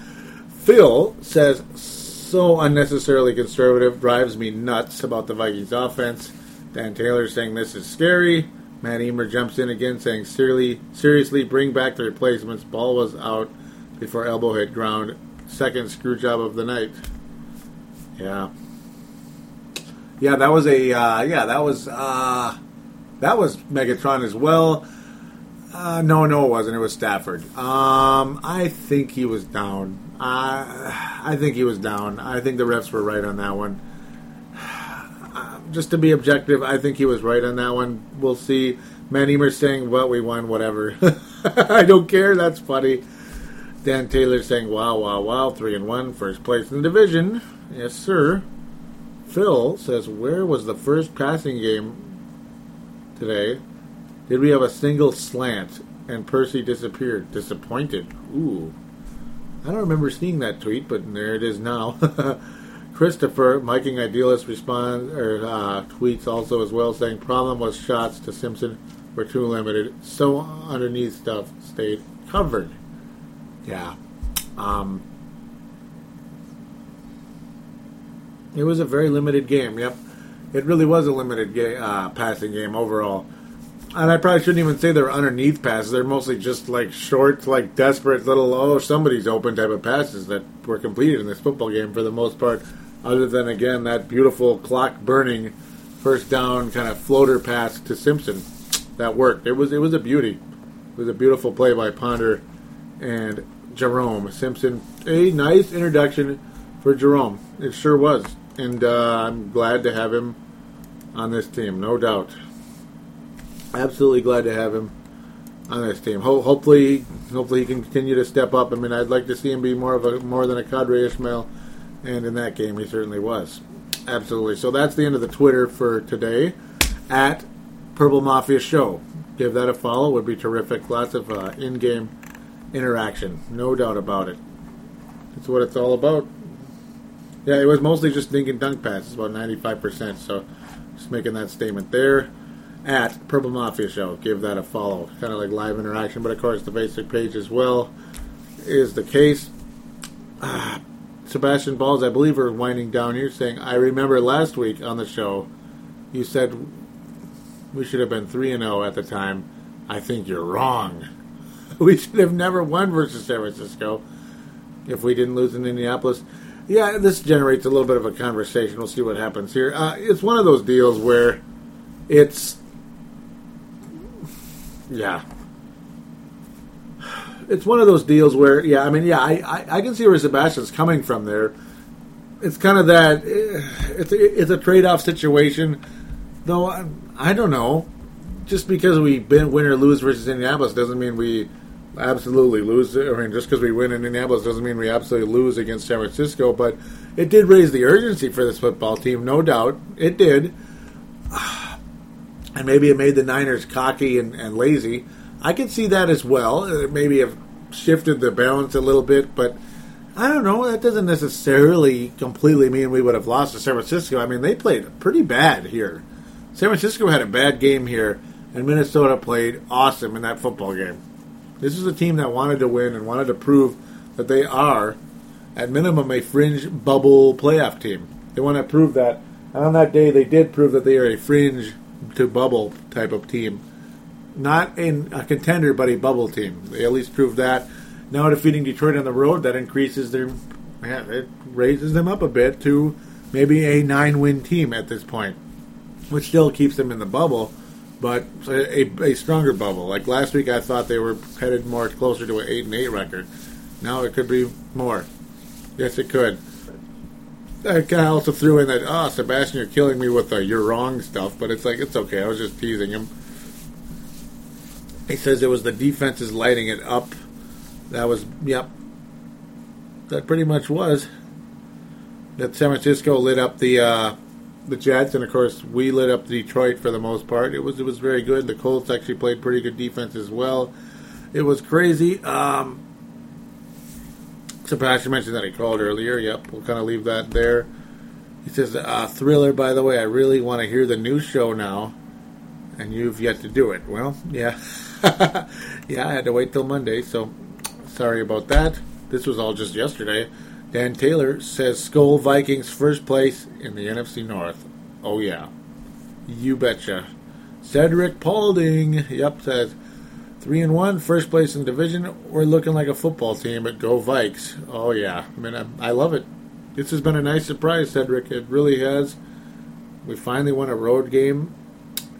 Phil says, so unnecessarily conservative, drives me nuts about the Vikings offense. Dan Taylor saying, this is scary. Matt Emer jumps in again, saying, seriously, seriously, bring back the replacements. Ball was out before elbow hit ground. Second screw job of the night. Yeah. Yeah, that was a, uh, yeah, that was, uh, that was Megatron as well. Uh, no, no, it wasn't. It was Stafford. Um, I think he was down. I think he was down. I think the refs were right on that one [sighs] just to be objective, I think he was right on that one. We'll see. Matt Emer saying, well, we won, whatever. [laughs] I don't care. That's funny. Dan Taylor saying, wow, wow, wow, three and one, first place in the division. Yes, sir. Phil says, where was the first passing game today? Did we have a single slant and Percy disappeared? Disappointed. Ooh. I don't remember seeing that tweet, but there it is now. [laughs] Christopher, Viking Idealist, responds or uh, tweets also as well, saying problem was shots to Simpson were too limited. So underneath stuff stayed covered. Yeah. Um, it was a very limited game. Yep, it really was a limited uh, passing game overall. And I probably shouldn't even say they're underneath passes. They're mostly just like short, like desperate little oh somebody's open type of passes that were completed in this football game for the most part other than again that beautiful clock burning first down kind of floater pass to Simpson that worked. It was it was a beauty. It was a beautiful play by Ponder and Jerome Simpson. A nice introduction for Jerome. It sure was, and uh, I'm glad to have him on this team, no doubt. Absolutely glad to have him on this team. Ho- hopefully, hopefully he can continue to step up. I mean, I'd like to see him be more of a more than a Qadry Ismail and in that game, he certainly was. Absolutely. So that's the end of the Twitter for today at Purple Mafia Show. Give that a follow. Would be terrific. Lots of uh, in-game interaction, no doubt about it. That's what it's all about. Yeah, it was mostly just dink and dunk passes, about 95%. So just making that statement there at Purple Mafia Show. Give that a follow. Kind of like live interaction, but of course the basic page as well is the case. Ah, Sebastian Balls, I believe, are winding down here saying, I remember last week on the show, you said we should have been 3 and 0 at the time. I think you're wrong. [laughs] We should have never won versus San Francisco if we didn't lose in Indianapolis. Yeah, this generates a little bit of a conversation. We'll see what happens here. Uh, it's one of those deals where it's. Yeah, it's one of those deals where, yeah, I mean, yeah, I, I, I can see where Sebastian's coming from there. It's kind of that, eh, it's a, it's a trade off situation, though I, I don't know. Just because we win or lose versus Indianapolis doesn't mean we absolutely lose. I mean, just because we win in Indianapolis doesn't mean we absolutely lose against San Francisco. But it did raise the urgency for this football team, no doubt. It did, [sighs] and maybe it made the Niners cocky and, and lazy. I can see that as well. Uh, Maybe have shifted the balance a little bit, but I don't know. That doesn't necessarily completely mean we would have lost to San Francisco. I mean, they played pretty bad here. San Francisco had a bad game here, and Minnesota played awesome in that football game. This is a team that wanted to win and wanted to prove that they are, at minimum, a fringe bubble playoff team. They want to prove that. And on that day, they did prove that they are a fringe to bubble type of team. Not in a contender, but a bubble team. They at least proved that. Now defeating Detroit on the road, that increases their. Yeah, it raises them up a bit to maybe a nine win team at this point, which still keeps them in the bubble, but a, a, stronger bubble. Like last week, I thought they were headed more closer to an eight and eight record. Now it could be more. Yes, it could. I kind of also threw in that, oh, Sebastian, you're killing me with the you're wrong stuff, but it's like, it's okay. I was just teasing him. He says it was the defenses lighting it up. That was, yep. That pretty much was. That San Francisco lit up the uh, the Jets, and of course we lit up Detroit for the most part. It was it was very good. The Colts actually played pretty good defense as well. It was crazy. Um, Sebastian mentioned that he called earlier. Yep, we'll kind of leave that there. He says, uh, Thriller, by the way, I really want to hear the new show now, and you've yet to do it. Well, yeah. [laughs] yeah, I had to wait till Monday, so sorry about that. This was all just yesterday. Dan Taylor says Skol Vikings first place in the NFC North. Oh, yeah. You betcha. Cedric Paulding, yep, says three and one, first place in the division. We're looking like a football team at Go Vikes. Oh yeah, I mean I, I love it. This has been a nice surprise, Cedric. It really has. We finally won a road game,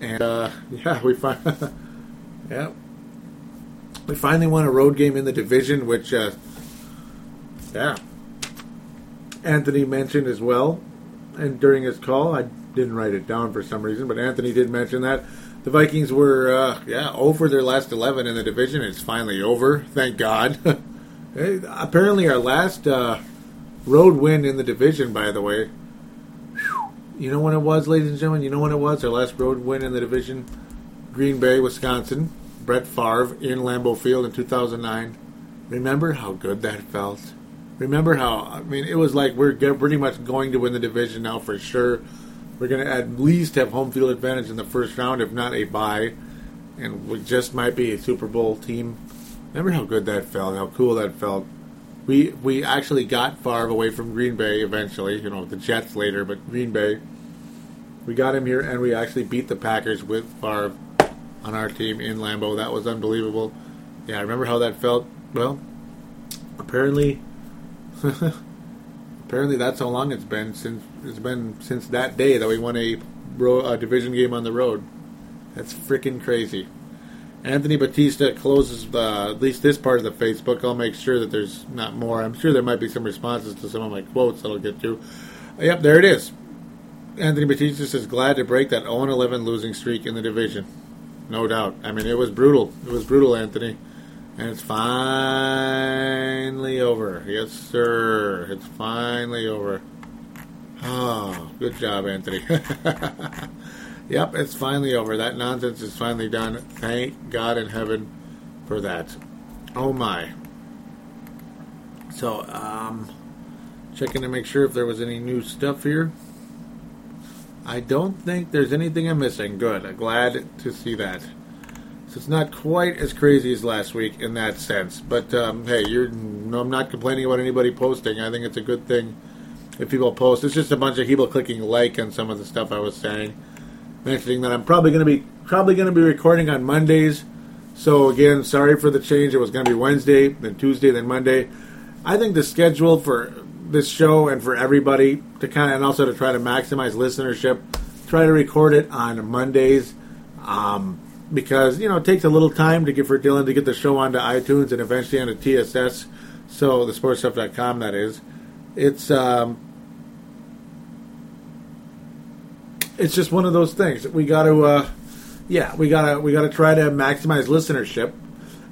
and uh, [laughs] yeah, we fin- [laughs] yeah, we finally won a road game in the division, which uh, yeah, Anthony mentioned as well, and during his call, I didn't write it down for some reason, but Anthony did mention that the Vikings were, uh, yeah, over their last 11 in the division. It's finally over. Thank God. [laughs] Apparently, our last uh, road win in the division, by the way. You know when it was, ladies and gentlemen? You know when it was? Our last road win in the division? Green Bay, Wisconsin. Brett Favre in Lambeau Field in 2009. Remember how good that felt? Remember how, I mean, it was like we're pretty much going to win the division now for sure. We're going to at least have home field advantage in the first round, if not a bye. And we just might be a Super Bowl team. Remember how good that felt, how cool that felt. We we actually got Favre away from Green Bay eventually, you know, the Jets later, but Green Bay. We got him here, and we actually beat the Packers with Favre on our team in Lambeau. That was unbelievable. Yeah, I remember how that felt. Well, apparently, [laughs] apparently that's how long it's been since it's been since that day that we won a, a division game on the road. That's freaking crazy. Anthony Batista closes the, at least this part of the Facebook. I'll make sure that there's not more. I'm sure there might be some responses to some of my quotes that I'll get to. Yep, there it is. Anthony Batista says, glad to break that 0 11 losing streak in the division. No doubt. I mean, it was brutal. It was brutal, Anthony. And it's finally over. Yes, sir. It's finally over. Oh, good job, Anthony. [laughs] yep, it's finally over. That nonsense is finally done. Thank God in heaven for that. Oh, my. So, um, checking to make sure if there was any new stuff here. I don't think there's anything I'm missing. Good. Glad to see that. It's not quite as crazy as last week in that sense. But um, hey, you're no, I'm not complaining about anybody posting. I think it's a good thing if people post. It's just a bunch of people clicking like on some of the stuff I was saying, mentioning that I'm probably going to be probably going to be recording on Mondays. So again, sorry for the change. It was going to be Wednesday, then Tuesday, then Monday. I think the schedule for this show and for everybody to kind of and also to try to maximize listenership, try to record it on Mondays. Um, because you know it takes a little time to get for Dylan to get the show onto iTunes and eventually onto TSS. So the sportstuff.com that is. It's um, it's just one of those things. We got to uh, yeah, we got to we got to try to maximize listenership.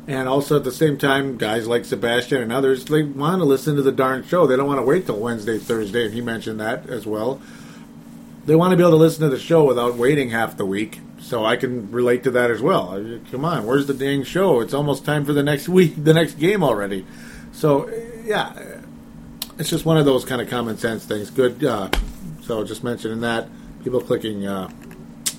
And also at the same time, guys like Sebastian and others, they want to listen to the darn show. They don't want to wait till Wednesday, Thursday, and he mentioned that as well. they want to be able to listen to the show without waiting half the week. So I can relate to that as well. Come on, where's the dang show? It's almost time for the next week, [laughs] the next game already. So yeah, it's just one of those kind of common sense things. Good. Uh, so just mentioning that, people clicking uh,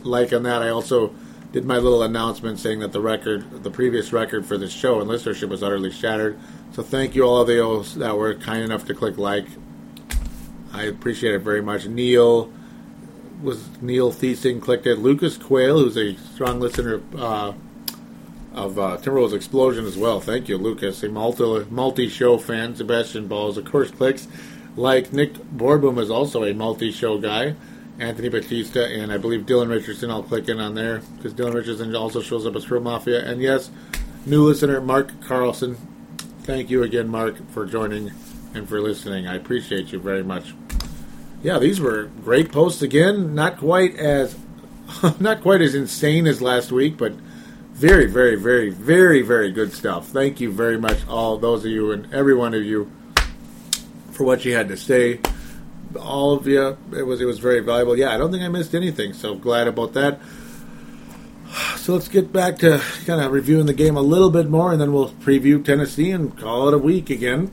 like on that. I also did my little announcement saying that the record, the previous record for this show and listenership was utterly shattered. So thank you all of those that were kind enough to click like. I appreciate it very much. Neil was Neil clicked it. Lucas Quayle, who's a strong listener uh, of uh, Timberwolves Explosion as well. Thank you, Lucas. A multi multi show fan. Sebastian Balls, of course, clicks. Like Nick Borboom is also a multi show guy. Anthony Batista and I believe Dylan Richardson. I'll click in on there because Dylan Richardson also shows up as Pro Mafia. And yes, new listener Mark Carlson. Thank you again, Mark, for joining and for listening. I appreciate you very much. Yeah, these were great posts again. Not quite as [laughs] not quite as insane as last week, but very, very, very, very, very good stuff. Thank you very much, all those of you and every one of you, for what you had to say. All of you, it was it was very valuable. Yeah, I don't think I missed anything, so glad about that. [sighs] So let's get back to kind of reviewing the game a little bit more, and then we'll preview Tennessee and call it a week again.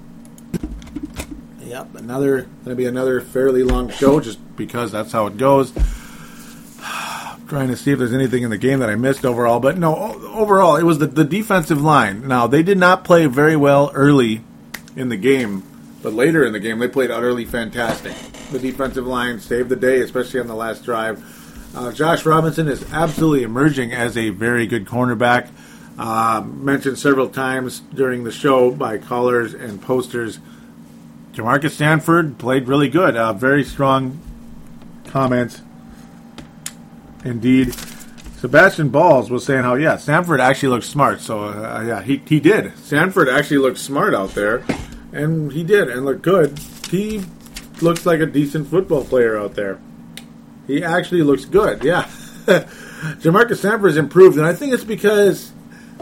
Yep, another going to be another fairly long show, just because that's how it goes. [sighs] Trying to see if there's anything in the game that I missed overall, but no, overall it was the, the defensive line. Now they did not play very well early in the game, but later in the game they played utterly fantastic. The defensive line saved the day, especially on the last drive. Uh, Josh Robinson is absolutely emerging as a very good cornerback. Uh, mentioned several times during the show by callers and posters. Jamarcus Stanford played really good. Uh, very strong comments. Indeed. Sebastian Balls was saying how, yeah, Stanford actually looked smart. So, uh, yeah, he, he did. Stanford actually looked smart out there. And he did, and looked good. He looks like a decent football player out there. He actually looks good, yeah. [laughs] Jamarcus Stanford has improved, and I think it's because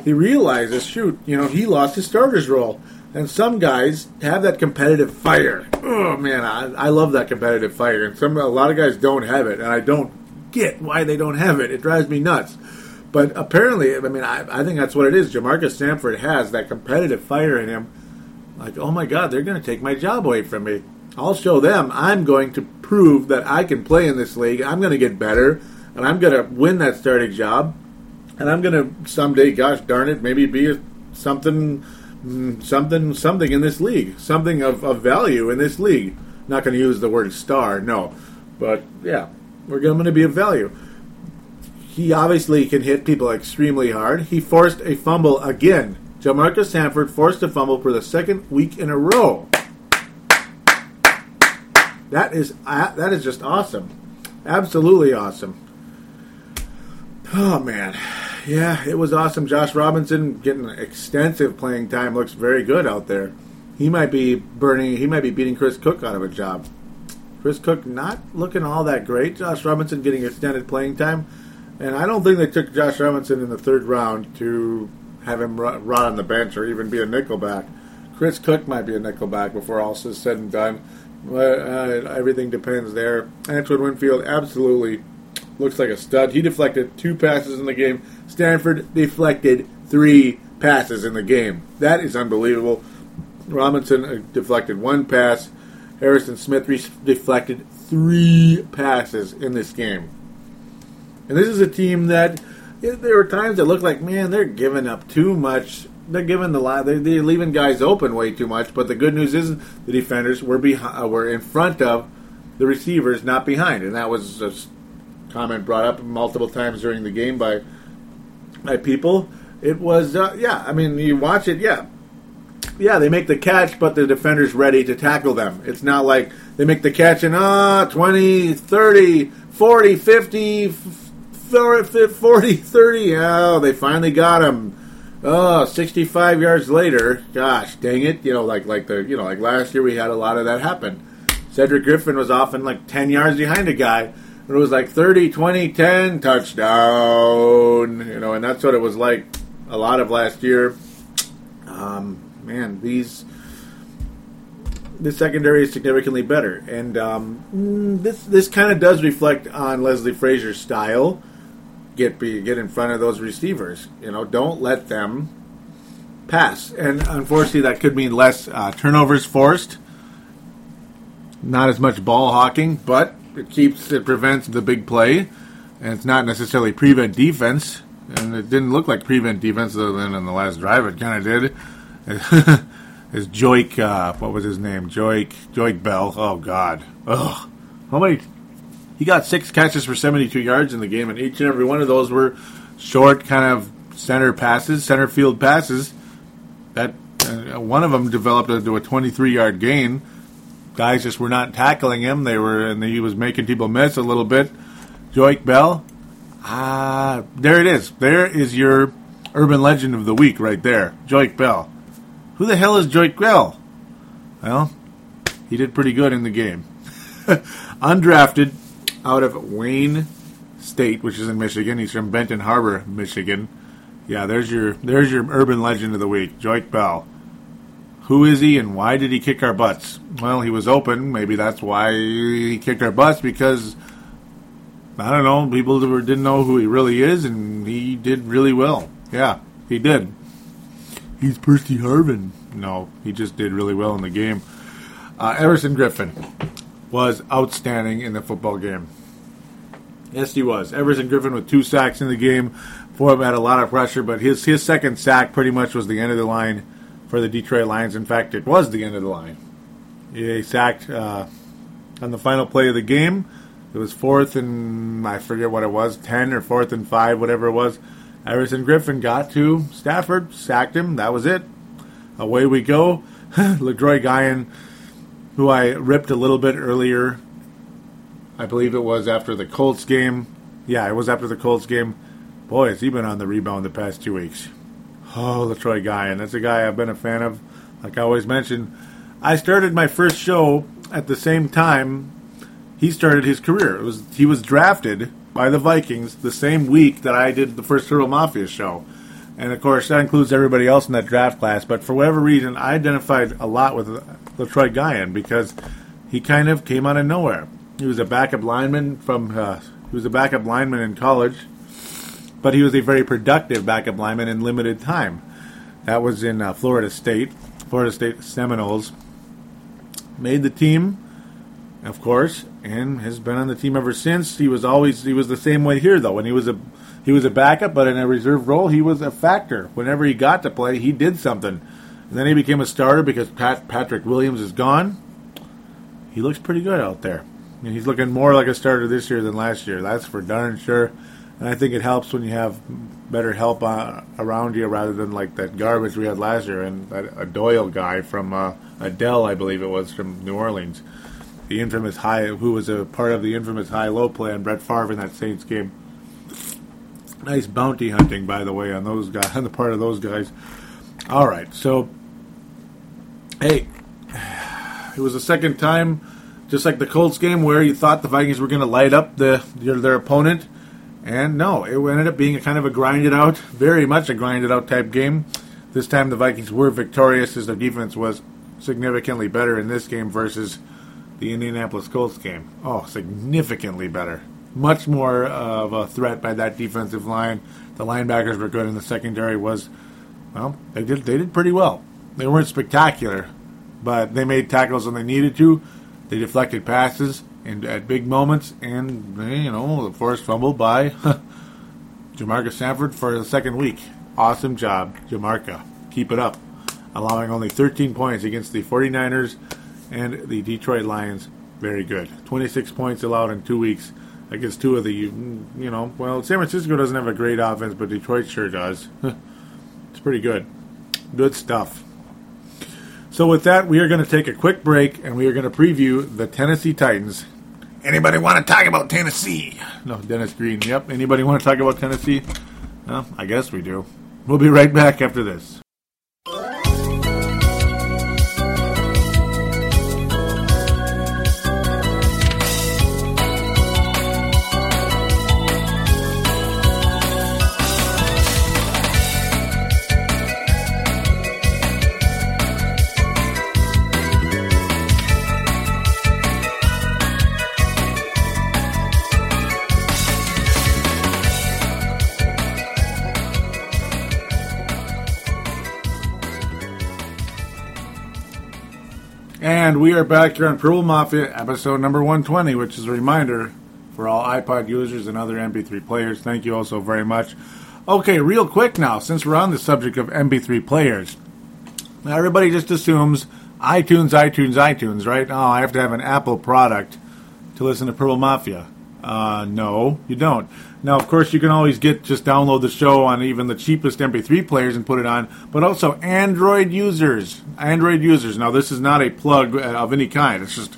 he realizes, shoot, you know, he lost his starter's role. And some guys have that competitive fire. Oh man, I, I love that competitive fire, and some a lot of guys don't have it, and I don't get why they don't have it. It drives me nuts. But apparently, I mean, I, I think that's what it is. Jamarcus Stanford has that competitive fire in him. Like, oh my God, they're going to take my job away from me. I'll show them. I'm going to prove that I can play in this league. I'm going to get better, and I'm going to win that starting job. And I'm going to someday, gosh darn it, maybe be something, something, something in this league, something of, of value in this league. Not going to use the word star, no, but yeah, we're going to be of value. He obviously can hit people extremely hard. He forced a fumble again. Jamarcus Sanford forced a fumble for the second week in a row. That is uh, that is just awesome, absolutely awesome. Oh man, yeah, it was awesome. Josh Robinson getting extensive playing time looks very good out there. He might be burning. He might be beating Chris Cook out of a job. Chris Cook not looking all that great. Josh Robinson getting extended playing time, and I don't think they took Josh Robinson in the third round to have him rot on the bench or even be a nickelback. Chris Cook might be a nickelback before all is said and done. But uh, everything depends there. Antoine Winfield absolutely looks like a stud. He deflected two passes in the game. Stanford deflected three passes in the game. That is unbelievable. Robinson uh, deflected one pass. Harrison Smith deflected three passes in this game. And this is a team that there were times that looked like, man, they're giving up too much. They're giving the line. They're, leaving guys open way too much. But the good news is the defenders were behind, uh, were in front of the receivers, not behind. And that was a s- comment brought up multiple times during the game by by people. It was, uh, yeah. I mean, you watch it, yeah. Yeah, they make the catch, but the defender's ready to tackle them. It's not like they make the catch and, ah, 20, 30, 40, 50, 40, 30. Oh, they finally got him. Oh, 65 yards later. Gosh, dang it. You know, like like the you know, like last year we had a lot of that happen. Cedric Griffin was often like 10 yards behind a guy. It was like 30, 20, 10, touchdown. You know, and that's what it was like a lot of last year. Um, man, these the secondary is significantly better, and um, mm, this this kind of does reflect on Leslie Frazier's style. Get be, get in front of those receivers. You know, don't let them pass. And unfortunately, that could mean less uh, turnovers forced, not as much ball hawking, but it keeps it prevents the big play, and it's not necessarily prevent defense. And it didn't look like prevent defense, other than in the last drive, it kind of did. [laughs] is Joique, uh, what was his name? Joique, Joique Bell. Oh, God. Ugh. How many? He got six catches for 72 yards in the game, and each and every one of those were short, kind of center passes, center field passes. That uh, one of them developed into a 23 yard gain. Guys just were not tackling him. They were, and he was making people miss a little bit. Joique Bell. Ah, there it is. There is your urban legend of the week right there. Joique Bell. Who the hell is Joique Bell? Well, he did pretty good in the game. [laughs] Undrafted out of Wayne State, which is in Michigan. He's from Benton Harbor, Michigan. Yeah, there's your there's your urban legend of the week, Joique Bell. Who is he and why did he kick our butts? Well, he was open. Maybe that's why he kicked our butts because I don't know. People didn't know who he really is, and he did really well. Yeah, he did he's Percy Harvin. No, he just did really well in the game. Uh, Everson Griffen was outstanding in the football game. Yes, he was. Everson Griffen with two sacks in the game. For him had a lot of pressure, but his his second sack pretty much was the end of the line for the Detroit Lions. In fact, it was the end of the line. He sacked uh, on the final play of the game. It was fourth and I forget what it was, ten or fourth and five, whatever it was. Everson Griffen got to Stafford, sacked him. That was it. Away we go. [laughs] Letroy Guion, who I ripped a little bit earlier. I believe it was after the Colts game. Yeah, it was after the Colts game. Boy, has he been on the rebound the past two weeks. Oh, Letroy guy, and That's a guy I've been a fan of. Like I always mentioned, I started my first show at the same time he started his career. It was he was drafted by the Vikings the same week that I did the first Purple Mafia show. And of course, that includes everybody else in that draft class. But for whatever reason, I identified a lot with Letroy Guion because he kind of came out of nowhere. He was a backup lineman from uh, he was a backup lineman in college, but he was a very productive backup lineman in limited time. That was in uh, Florida State, Florida State Seminoles. Made the team, of course, and has been on the team ever since. He was always he was the same way here though. When he was a he was a backup, but in a reserve role, he was a factor. Whenever he got to play, he did something. And then he became a starter because Pat, Patrick Williams is gone. He looks pretty good out there. And he's looking more like a starter this year than last year. That's for darn sure. And I think it helps when you have better help uh, around you rather than like that garbage we had last year and that, a Doyle guy from uh, Adele, I believe it was from New Orleans the infamous high, who was a part of the infamous high-low play on Brett Favre in that Saints game. Nice bounty hunting, by the way, on those guys, [laughs] on the part of those guys. All right, so hey, [sighs] it was the second time, just like the Colts game, where you thought the Vikings were going to light up the their, their opponent, and no, it ended up being a kind of a grinded out, very much a grinded out type game. This time the Vikings were victorious as their defense was significantly better in this game versus the Indianapolis Colts game. Oh, significantly better. Much more of a threat by that defensive line. The linebackers were good, and the secondary was, well, they did they did pretty well. They weren't spectacular, but they made tackles when they needed to. They deflected passes and at big moments, and eh, you know the forced fumble by [laughs] Jamarca Sanford for the second week. Awesome job, Jamarca. Keep it up. Allowing only 13 points against the 49ers and the Detroit Lions, very good. 26 points allowed in two weeks against two of the, you know, well, San Francisco doesn't have a great offense, but Detroit sure does. [laughs] it's pretty good. Good stuff. So with that, we are going to take a quick break, and we are going to preview the Tennessee Titans. Anybody want to talk about Tennessee? No, Dennis Green. Yep. Anybody want to talk about Tennessee? Well, I guess we do. We'll be right back after this. And we are back here on Purple Mafia, episode number 120, which is a reminder for all iPod users and other MP3 players. Thank you all so very much. Okay, real quick now, since we're on the subject of MP3 players, now everybody just assumes iTunes, iTunes, iTunes, right? Oh, I have to have an Apple product to listen to Purple Mafia. Uh, no, you don't. Now, of course, you can always get just download the show on even the cheapest MP3 players and put it on, but also Android users. Android users. Now, this is not a plug uh, of any kind. It's just,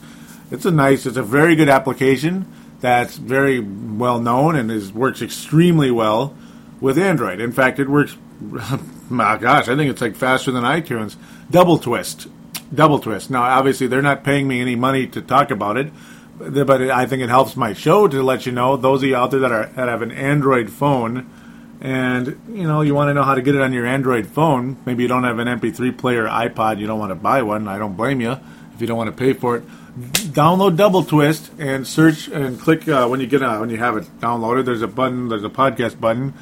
it's a nice, it's a very good application that's very well known and is works extremely well with Android. In fact, it works. [laughs] My gosh, I think it's like faster than iTunes. Double Twist, Double Twist. Now, obviously, they're not paying me any money to talk about it but I think it helps my show to let you know those of you out there that are that have an Android phone, and you know you want to know how to get it on your Android phone. Maybe you don't have an MP3 player, iPod, you don't want to buy one. I don't blame you if you don't want to pay for it. Download Double Twist and search and click uh, when you get uh, when you have it downloaded. There's a button. There's a podcast button.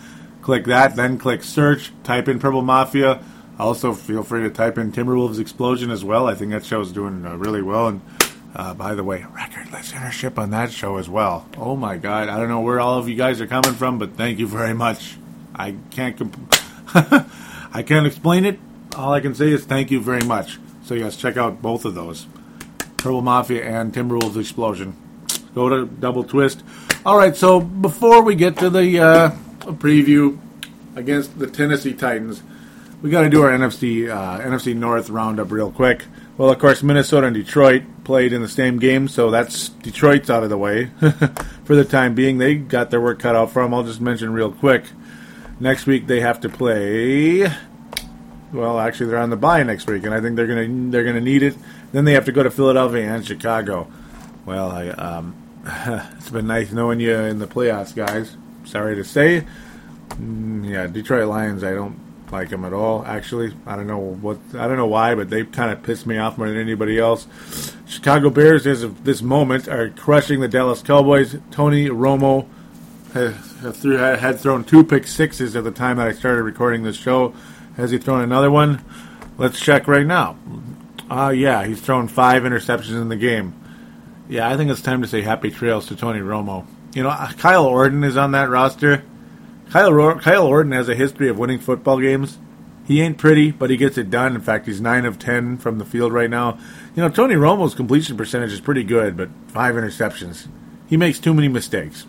Click that. Then click search. Type in Purple Mafia. Also, feel free to type in Timberwolves Explosion as well. I think that show's doing uh, really well and uh, by the way, record listenership on that show as well. Oh my God, I don't know where all of you guys are coming from, but thank you very much. I can't comp- [laughs] I can't explain it. All I can say is thank you very much. So yes, check out both of those, Purple Mafia and Tim Timberwolves Explosion. Go to Double Twist. All right, so before we get to the uh, preview against the Tennessee Titans, we got to do our NFC uh, NFC North roundup real quick. Well, of course, Minnesota and Detroit played in the same game, so that's Detroit's out of the way [laughs] for the time being. They got their work cut out for them. I'll just mention real quick. Next week they have to play. Well, actually, they're on the bye next week, and I think they're gonna they're gonna need it. Then they have to go to Philadelphia and Chicago. Well, I, um, [laughs] it's been nice knowing you in the playoffs, guys. Sorry to say, mm, yeah, Detroit Lions. I don't like them at all. Actually, I don't know what I don't know why, but they kind of pissed me off more than anybody else. Chicago Bears, as of this moment, are crushing the Dallas Cowboys. Tony Romo has had thrown two pick sixes at the time that I started recording this show. Has he thrown another one? Let's check right now. Uh, yeah, he's thrown five interceptions in the game. Yeah, I think it's time to say happy trails to Tony Romo. You know, Kyle Orton is on that roster. Kyle, Kyle Orton has a history of winning football games. He ain't pretty, but he gets it done. In fact, he's 9 of 10 from the field right now. You know, Tony Romo's completion percentage is pretty good, but five interceptions. He makes too many mistakes.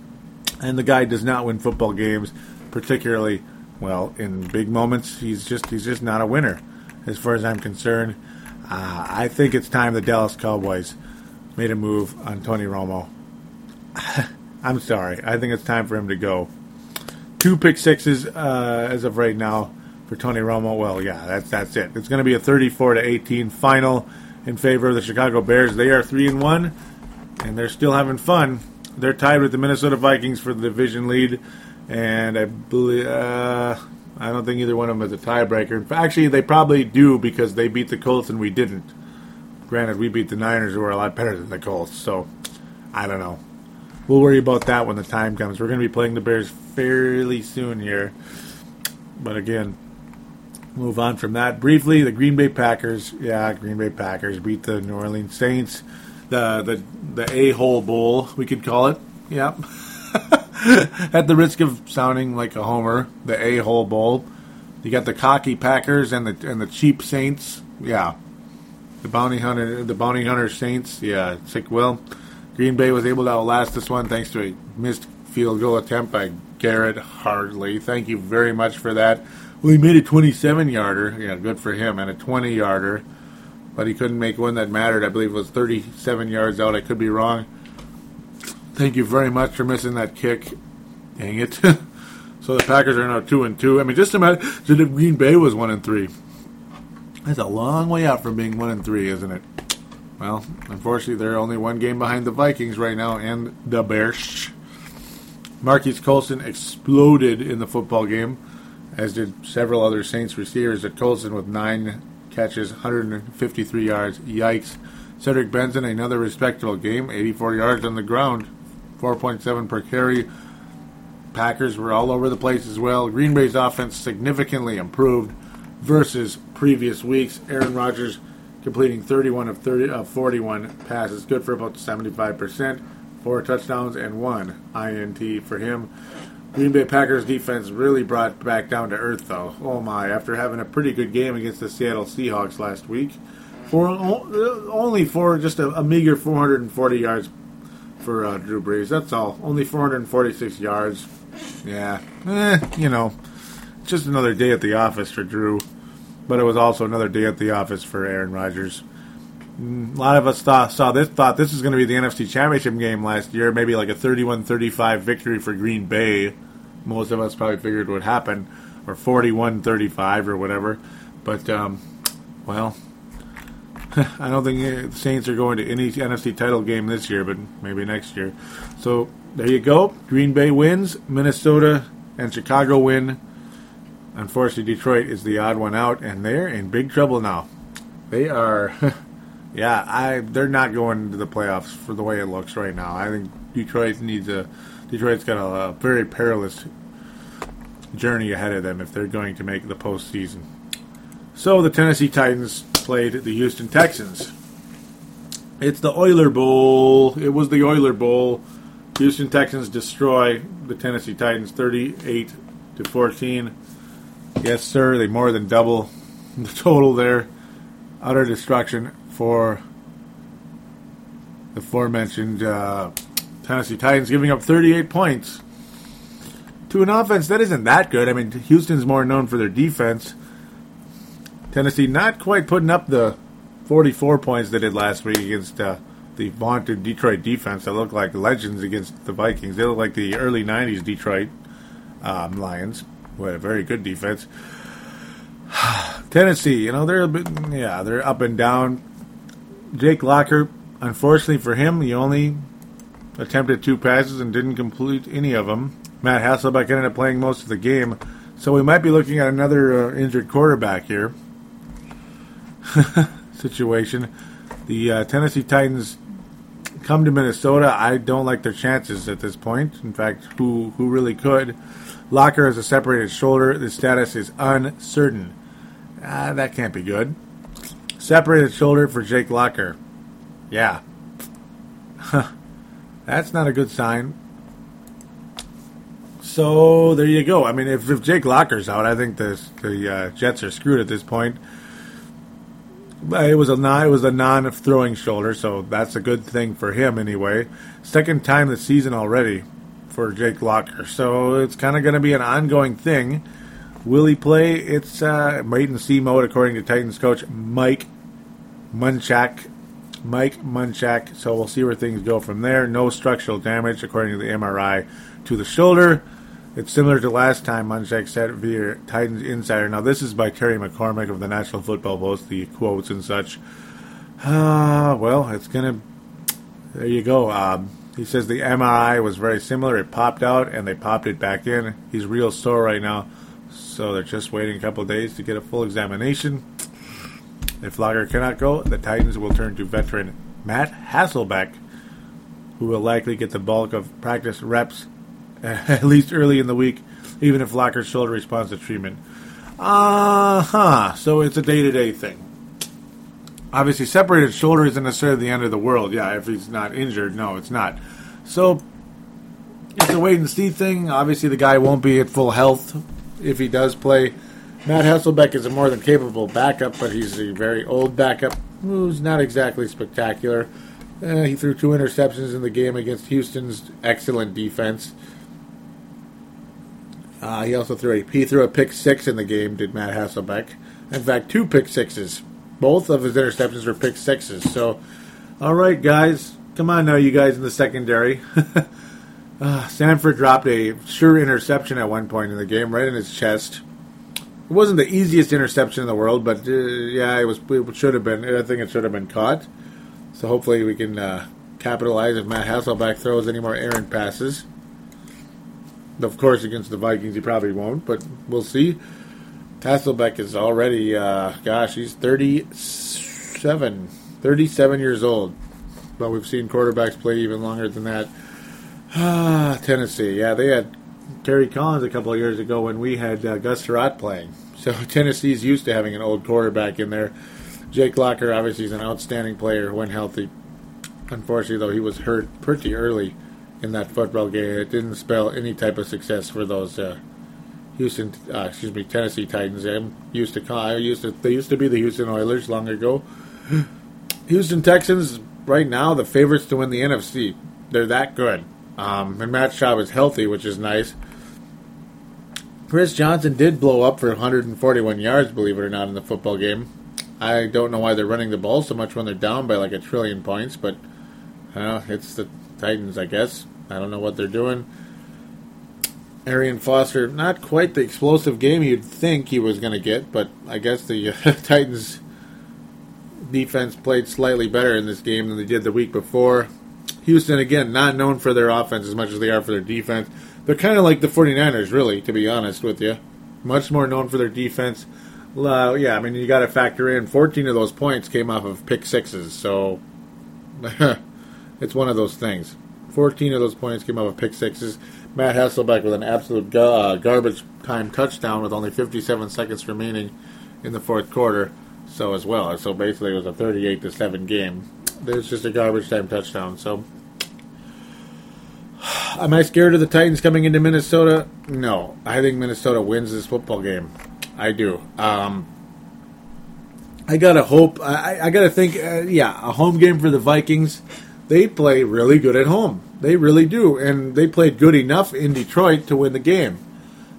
And the guy does not win football games, particularly, well, in big moments. He's just he's just not a winner, as far as I'm concerned. Uh, I think it's time the Dallas Cowboys made a move on Tony Romo. [laughs] I'm sorry. I think it's time for him to go two pick sixes uh, as of right now for Tony Romo. Well, yeah, that's that's it. It's going to be a 34 to 18 final in favor of the Chicago Bears. They are three and one, and they're still having fun. They're tied with the Minnesota Vikings for the division lead, and I believe uh, I don't think either one of them is a tiebreaker. Actually, they probably do because they beat the Colts and we didn't. Granted, we beat the Niners, who are a lot better than the Colts. So I don't know. We'll worry about that when the time comes. We're going to be playing the Bears fairly soon here. But again, move on from that briefly. The Green Bay Packers, yeah, Green Bay Packers beat the New Orleans Saints. The the the a hole bowl we could call it. Yep. [laughs] At the risk of sounding like a homer, the a hole bowl. You got the cocky Packers and the and the cheap Saints. Yeah. The bounty hunter, the bounty hunter Saints. Yeah, sick will. Green Bay was able to outlast this one thanks to a missed field goal attempt by Garrett Hartley. Thank you very much for that. Well, he made a 27 yarder. Yeah, good for him. And a 20 yarder. But he couldn't make one that mattered. I believe it was 37 yards out. I could be wrong. Thank you very much for missing that kick. Dang it. [laughs] so the Packers are now 2 and 2. I mean, just imagine if Green Bay was 1 and 3. That's a long way out from being 1 and 3, isn't it? Well, unfortunately, they're only one game behind the Vikings right now and the Bears. Marques Colston exploded in the football game, as did several other Saints receivers. At Colston with nine catches, 153 yards. Yikes. Cedric Benson, another respectable game, 84 yards on the ground, 4.7 per carry. Packers were all over the place as well. Green Bay's offense significantly improved versus previous weeks. Aaron Rodgers completing 31 of 30 of 41 passes, good for about 75%, four touchdowns and one INT for him. Green Bay Packers defense really brought back down to earth, though. Oh my! After having a pretty good game against the Seattle Seahawks last week, for only for just a, a meager 440 yards for uh, Drew Brees. That's all. Only 446 yards. Yeah, eh, you know, just another day at the office for Drew. But it was also another day at the office for Aaron Rodgers. A lot of us thought, saw this, thought this was going to be the NFC Championship game last year, maybe like a 31-35 victory for Green Bay. Most of us probably figured would happen, or 41-35 or whatever. But um, well, [laughs] I don't think the Saints are going to any NFC title game this year, but maybe next year. So there you go. Green Bay wins. Minnesota and Chicago win. Unfortunately, Detroit is the odd one out, and they're in big trouble now. They are, [laughs] yeah, I they're not going to the playoffs for the way it looks right now. I think Detroit needs a Detroit's got a, a very perilous journey ahead of them if they're going to make the postseason. So the Tennessee Titans played the Houston Texans. It's the Oiler Bowl. It was the Oiler Bowl. Houston Texans destroy the Tennessee Titans 38 to 14. Yes, sir. They more than double the total there. Utter destruction for the aforementioned uh, Tennessee Titans, giving up 38 points to an offense that isn't that good. I mean, Houston's more known for their defense. Tennessee not quite putting up the 44 points they did last week against uh, the vaunted Detroit defense that looked like legends against the Vikings. They look like the early 90s Detroit um, Lions with a very good defense. [sighs] Tennessee, you know, they're a bit, yeah, they're up and down. Jake Locker, unfortunately for him, he only attempted two passes and didn't complete any of them. Matt Hasselbeck ended up playing most of the game, so we might be looking at another uh, injured quarterback here. [laughs] situation. The uh, Tennessee Titans come to Minnesota. I don't like their chances at this point. In fact, who who really could? Locker has a separated shoulder. The status is uncertain. Ah, that can't be good. Separated shoulder for Jake Locker. Yeah. That's not a good sign. So there you go. I mean, if, if Jake Locker's out, I think the the uh, Jets are screwed at this point. But it was a non, it was a non-throwing shoulder, so that's a good thing for him anyway. Second time this season already for Jake Locker, so it's kind of going to be an ongoing thing. Will he play? It's uh, wait and see mode, according to Titans coach Mike Munchak. Mike Munchak. So we'll see where things go from there. No structural damage, according to the MRI, to the shoulder. It's similar to last time Munchak said via Titans Insider. Now, this is by Terry McCormick of the National Football Post, the quotes and such. Uh, well, it's going to. There you go. Um, he says the MRI was very similar. It popped out and they popped it back in. He's real sore right now. So they're just waiting a couple days to get a full examination. If Locker cannot go, the Titans will turn to veteran Matt Hasselbeck, who will likely get the bulk of practice reps [laughs] at least early in the week, even if Locker's shoulder responds to treatment. Uh huh. So it's a day to day thing. Obviously, separated shoulder isn't necessarily the end of the world. Yeah, if he's not injured, no, it's not. So it's a wait and see thing. Obviously, the guy won't be at full health if he does play. Matt Hasselbeck is a more than capable backup, but he's a very old backup who's not exactly spectacular. Uh, he threw two interceptions in the game against Houston's excellent defense. Uh, he also threw a he threw a pick six in the game. Did Matt Hasselbeck? In fact, two pick sixes. Both of his interceptions were pick sixes. So, all right, guys, come on now, you guys in the secondary. uh, [laughs] Sanford dropped a sure interception at one point in the game, right in his chest. It wasn't the easiest interception in the world, but uh, yeah, it was. It should have been. I think it should have been caught. So hopefully we can uh, capitalize if Matt Hasselbeck throws any more errant passes. Of course, against the Vikings, he probably won't, but we'll see. Hasselbeck is already, uh, gosh, he's 37, 37 years old. But we've seen quarterbacks play even longer than that. Ah, Tennessee, yeah, they had Kerry Collins a couple of years ago when we had uh, Gus Frerotte playing. So [laughs] Tennessee's used to having an old quarterback in there. Jake Locker, obviously, is an outstanding player when healthy. Unfortunately, though, he was hurt pretty early in that football game. It didn't spell any type of success for those uh, Houston, uh, excuse me, Tennessee Titans. I'm used to call. I used to. They used to be the Houston Oilers long ago. [gasps] Houston Texans right now the favorites to win the NFC. They're that good. Um, and Matt Schaub is healthy, which is nice. Chris Johnson did blow up for 141 yards, believe it or not, in the football game. I don't know why they're running the ball so much when they're down by like a trillion points, but uh, it's the Titans, I guess. I don't know what they're doing. Arian Foster, not quite the explosive game you'd think he was going to get, but I guess the uh, [laughs] Titans defense played slightly better in this game than they did the week before. Houston, again, not known for their offense as much as they are for their defense. They're kind of like the 49ers, really, to be honest with you. Much more known for their defense. Uh, yeah, I mean, you got to factor in 14 of those points came off of pick sixes, so [laughs] it's one of those things. 14 of those points came off of pick sixes. Matt Hasselbeck with an absolute uh, garbage time touchdown with only 57 seconds remaining in the fourth quarter. So as well, so basically it was a 38 to seven game. There's just a garbage time touchdown. So [sighs] am I scared of the Titans coming into Minnesota? No, I think Minnesota wins this football game. I do. Um, I gotta hope. I, I gotta think. Uh, yeah, a home game for the Vikings. They play really good at home. They really do, and they played good enough in Detroit to win the game.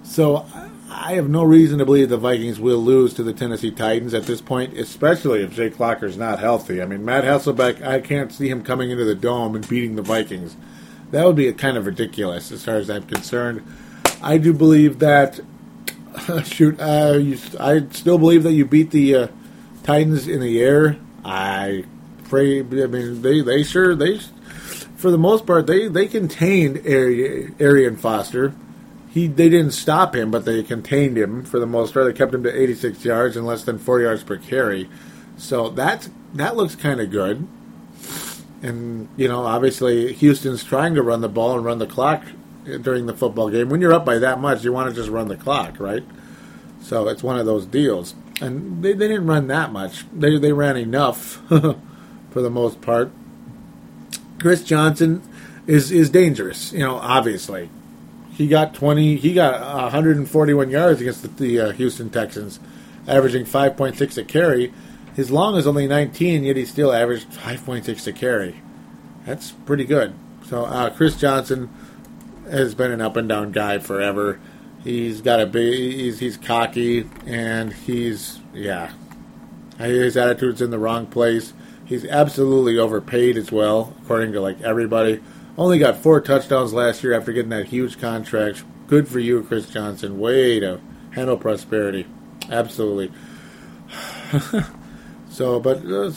So I have no reason to believe the Vikings will lose to the Tennessee Titans at this point, especially if Jake Locker's not healthy. I mean, Matt Hasselbeck, I can't see him coming into the dome and beating the Vikings. That would be kind of ridiculous as far as I'm concerned. I do believe that. [laughs] Shoot, uh, you, I still believe that you beat the uh, Titans in the air. I pray. I mean, they they sure they for the most part, they they contained Arian Foster. He they didn't stop him, but they contained him for the most part. They kept him to 86 yards and less than four yards per carry. So that that looks kind of good. And you know, obviously, Houston's trying to run the ball and run the clock during the football game. When you're up by that much, you want to just run the clock, right? So it's one of those deals. And they, they didn't run that much. They they ran enough [laughs] for the most part. Chris Johnson is is dangerous. You know, obviously, he got twenty. He got 141 yards against the, the uh, Houston Texans, averaging 5.6 a carry. His long is only 19, yet he still averaged 5.6 a carry. That's pretty good. So uh, Chris Johnson has been an up and down guy forever. He's got a big. He's, he's cocky and he's yeah. His attitude's in the wrong place. He's absolutely overpaid as well, according to like everybody. Only got four touchdowns last year after getting that huge contract. Good for you, Chris Johnson. Way to handle prosperity. Absolutely. [sighs] so, but uh,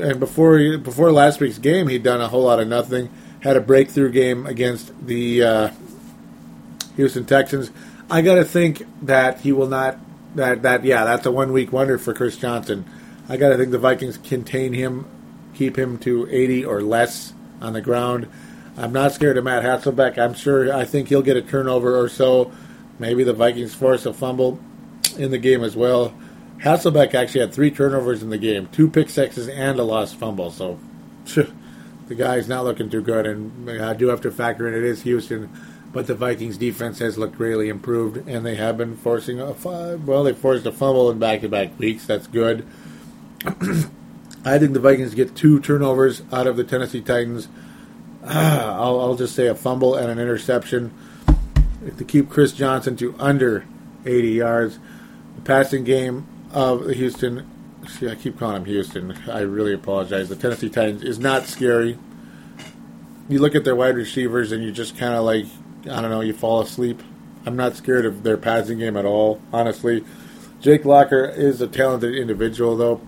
and before before last week's game, he'd done a whole lot of nothing. Had a breakthrough game against the uh, Houston Texans. I got to think that he will not. That that yeah, that's a one week wonder for Chris Johnson. I got to think the Vikings contain him, keep him to 80 or less on the ground. I'm not scared of Matt Hasselbeck. I'm sure I think he'll get a turnover or so. Maybe the Vikings force a fumble in the game as well. Hasselbeck actually had three turnovers in the game, two pick sixes and a lost fumble. So the guy's not looking too good. And I do have to factor in it is Houston, but the Vikings defense has looked greatly improved, and they have been forcing a well, they forced a fumble in back-to-back weeks. That's good. I think the Vikings get two turnovers out of the Tennessee Titans. Ah, I'll, I'll, just say a fumble and an interception to keep Chris Johnson to under 80 yards. The passing game of the Houston, see, I keep calling him Houston. I really apologize. The Tennessee Titans is not scary. You look at their wide receivers and you just kind of like, I don't know, you fall asleep. I'm not scared of their passing game at all, honestly. Jake Locker is a talented individual, though.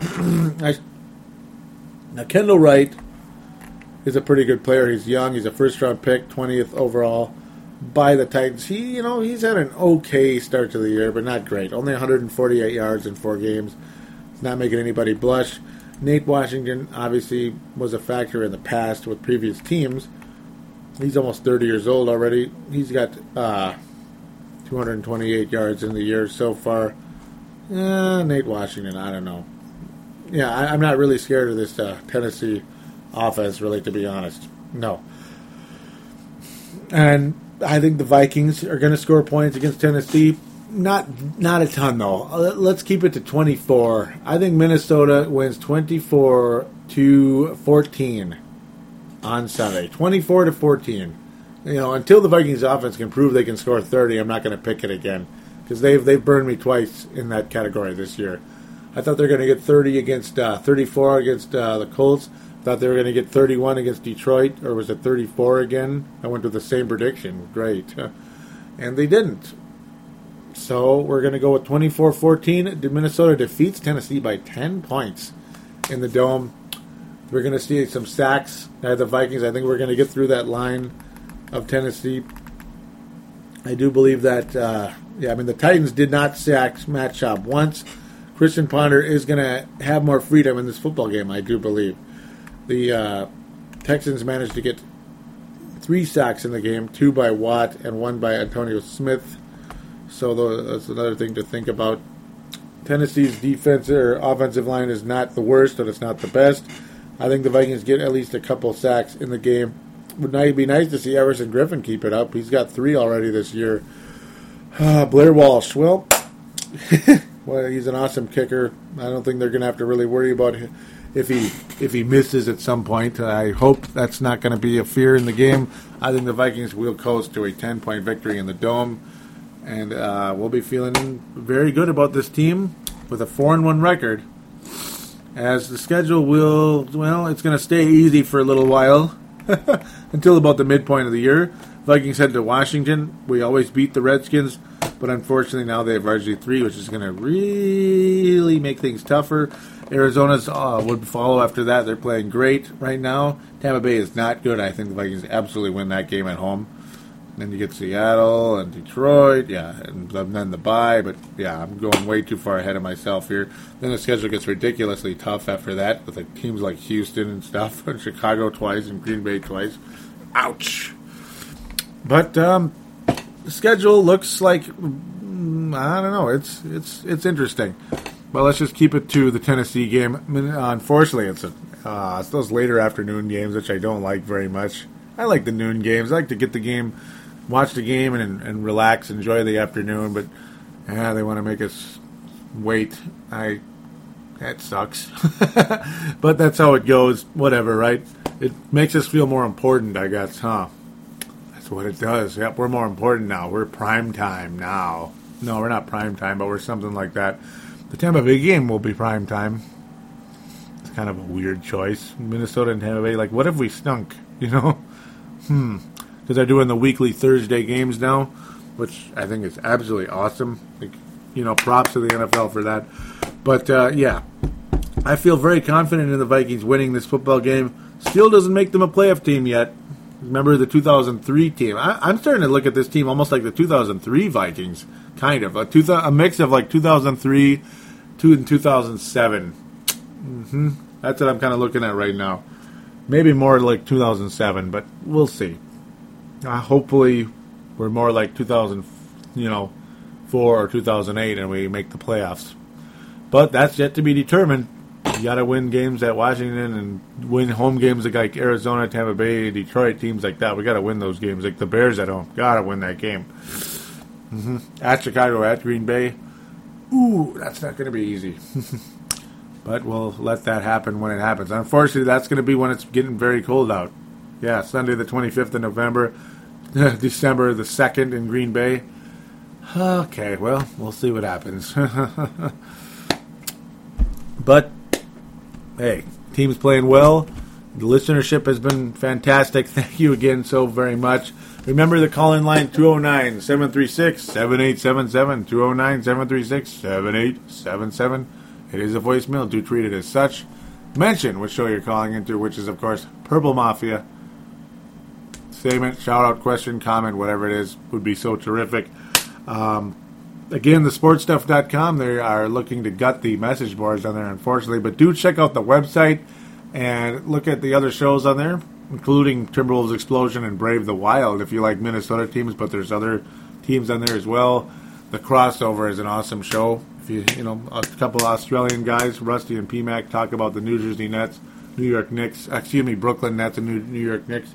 [clears throat] I, now Kendall Wright is a pretty good player. He's young. He's a first round pick, twentieth overall by the Titans. He, you know, he's had an okay start to the year, but not great. Only 148 yards in four games. It's not making anybody blush. Nate Washington obviously was a factor in the past with previous teams. He's almost 30 years old already. He's got uh, 228 yards in the year so far. Uh, Nate Washington, I don't know. Yeah, I, I'm not really scared of this uh, Tennessee offense, really, to be honest. No. And I think the Vikings are going to score points against Tennessee. Not not a ton though. Uh, Let's keep it to 24. I think Minnesota wins 24 to 14 on Sunday. 24 to 14. You know, until the Vikings offense can prove they can score 30, I'm not going to pick it again because they've they've burned me twice in that category this year. I thought they were going to get 30 against uh, 34 against uh, the Colts. Thought they were going to get 31 against Detroit, or was it 34 again? I went with the same prediction. Great. [laughs] And they didn't. So we're going to go with 24 14. Minnesota defeats Tennessee by 10 points in the Dome. We're going to see some sacks by the Vikings. I think we're going to get through that line of Tennessee. I do believe that, uh, yeah, I mean, the Titans did not sack Matt Schaub once. Christian Ponder is going to have more freedom in this football game, I do believe. The uh, Texans managed to get three sacks in the game two by Watt and one by Antonio Smith. So that's another thing to think about. Tennessee's defense or offensive line is not the worst, but it's not the best. I think the Vikings get at least a couple sacks in the game. Would be nice to see Everson Griffen keep it up. He's got three already this year. Uh, Blair Walsh, well, [laughs] well, he's an awesome kicker. I don't think they're going to have to really worry about hi- if he if he misses at some point. I hope that's not going to be a fear in the game. I think the Vikings will coast to a ten point victory in the dome, and uh, we'll be feeling very good about this team with a four and one record. As the schedule will, well, it's going to stay easy for a little while [laughs] until about the midpoint of the year. Vikings head to Washington. We always beat the Redskins, but unfortunately now they have RG3, which is going to really make things tougher. Arizona's uh, would follow after that. They're playing great right now. Tampa Bay is not good. I think the Vikings absolutely win that game at home. Then you get Seattle and Detroit, yeah, and then the bye. But yeah, I'm going way too far ahead of myself here. Then the schedule gets ridiculously tough after that with like teams like Houston and stuff, [laughs] and Chicago twice and Green Bay twice. Ouch. But um, schedule looks like mm, I don't know. It's it's it's interesting. But let's just keep it to the Tennessee game. I mean, unfortunately, it's a uh, it's those later afternoon games which I don't like very much. I like the noon games. I like to get the game, watch the game, and and relax, enjoy the afternoon. But yeah, they want to make us wait. I that sucks. [laughs] but that's how it goes. Whatever, right? It makes us feel more important, I guess, huh? That's what it does. Yep, we're more important now. We're prime time now. No, we're not prime time, but we're something like that. The Tampa Bay game will be prime time. It's kind of a weird choice. Minnesota and Tampa Bay. Like, what if we stunk? [laughs] You know? Hmm. Because they're doing the weekly Thursday games now, which I think is absolutely awesome. Like, you know, props to the NFL for that. But uh, yeah, I feel very confident in the Vikings winning this football game. Still doesn't make them a playoff team yet. Remember the 2003 team? I, I'm starting to look at this team almost like the 2003 Vikings, kind of a, two, a mix of like 2003 to and 2007. hmm That's what I'm kind of looking at right now. Maybe more like 2007, but we'll see. Uh, hopefully, we're more like 2000, you know, four or 2008, and we make the playoffs. But that's yet to be determined. You got to win games at Washington and win home games like Arizona, Tampa Bay, Detroit, teams like that. We got to win those games. Like the Bears at home, got to win that game. hmm At Chicago, at Green Bay, ooh, that's not going to be easy. [laughs] but we'll let that happen when it happens. Unfortunately, that's going to be when it's getting very cold out. Yeah, Sunday the 25th of November, [laughs] December the 2nd in Green Bay. Okay, well, we'll see what happens. [laughs] but hey, team's playing well. The listenership has been fantastic. [laughs] Thank you again so very much. Remember the call in line 209 736 7877. 209 736 7877. It is a voicemail. Do treat it as such. Mention which show you're calling into, which is, of course, Purple Mafia. Statement, shout out, question, comment, whatever it is, would be so terrific. Um, again, the sportstuff.com, they are looking to gut the message boards on there, unfortunately. But do check out the website and look at the other shows on there, including Timberwolves Explosion and Brave the Wild if you like Minnesota teams, but there's other teams on there as well. The Crossover is an awesome show If you, you know, a couple Australian guys, Rusty and PMAC, talk about the New Jersey Nets, New York Knicks, excuse me, Brooklyn Nets and New, New York Knicks.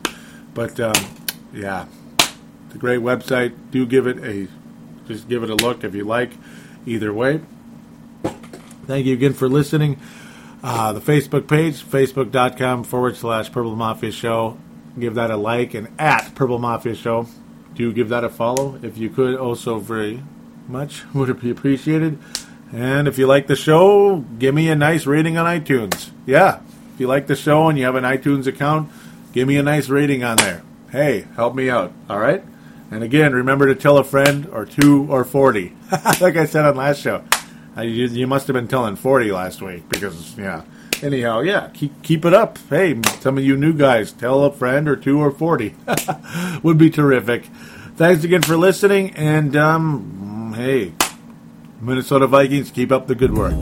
But um, yeah, it's a great website. Do give it a, just give it a look if you like. Either way. Thank you again for listening. Uh, the Facebook page, facebook.com forward slash Purple Mafia Show. Give that a like and at Purple Mafia Show. Do give that a follow if you could. Also, very much [laughs] would be appreciated. And if you like the show, give me a nice rating on iTunes. Yeah, if you like the show and you have an iTunes account, give me a nice rating on there. Hey, help me out. All right. And again, remember to tell a friend or two or forty. [laughs] like I said on last show, I, you, you must have been telling forty last week because yeah. Anyhow, yeah, keep keep it up. Hey, some of you new guys, tell a friend or two or forty. [laughs] Would be terrific. Thanks again for listening, and um, hey, Minnesota Vikings, keep up the good work.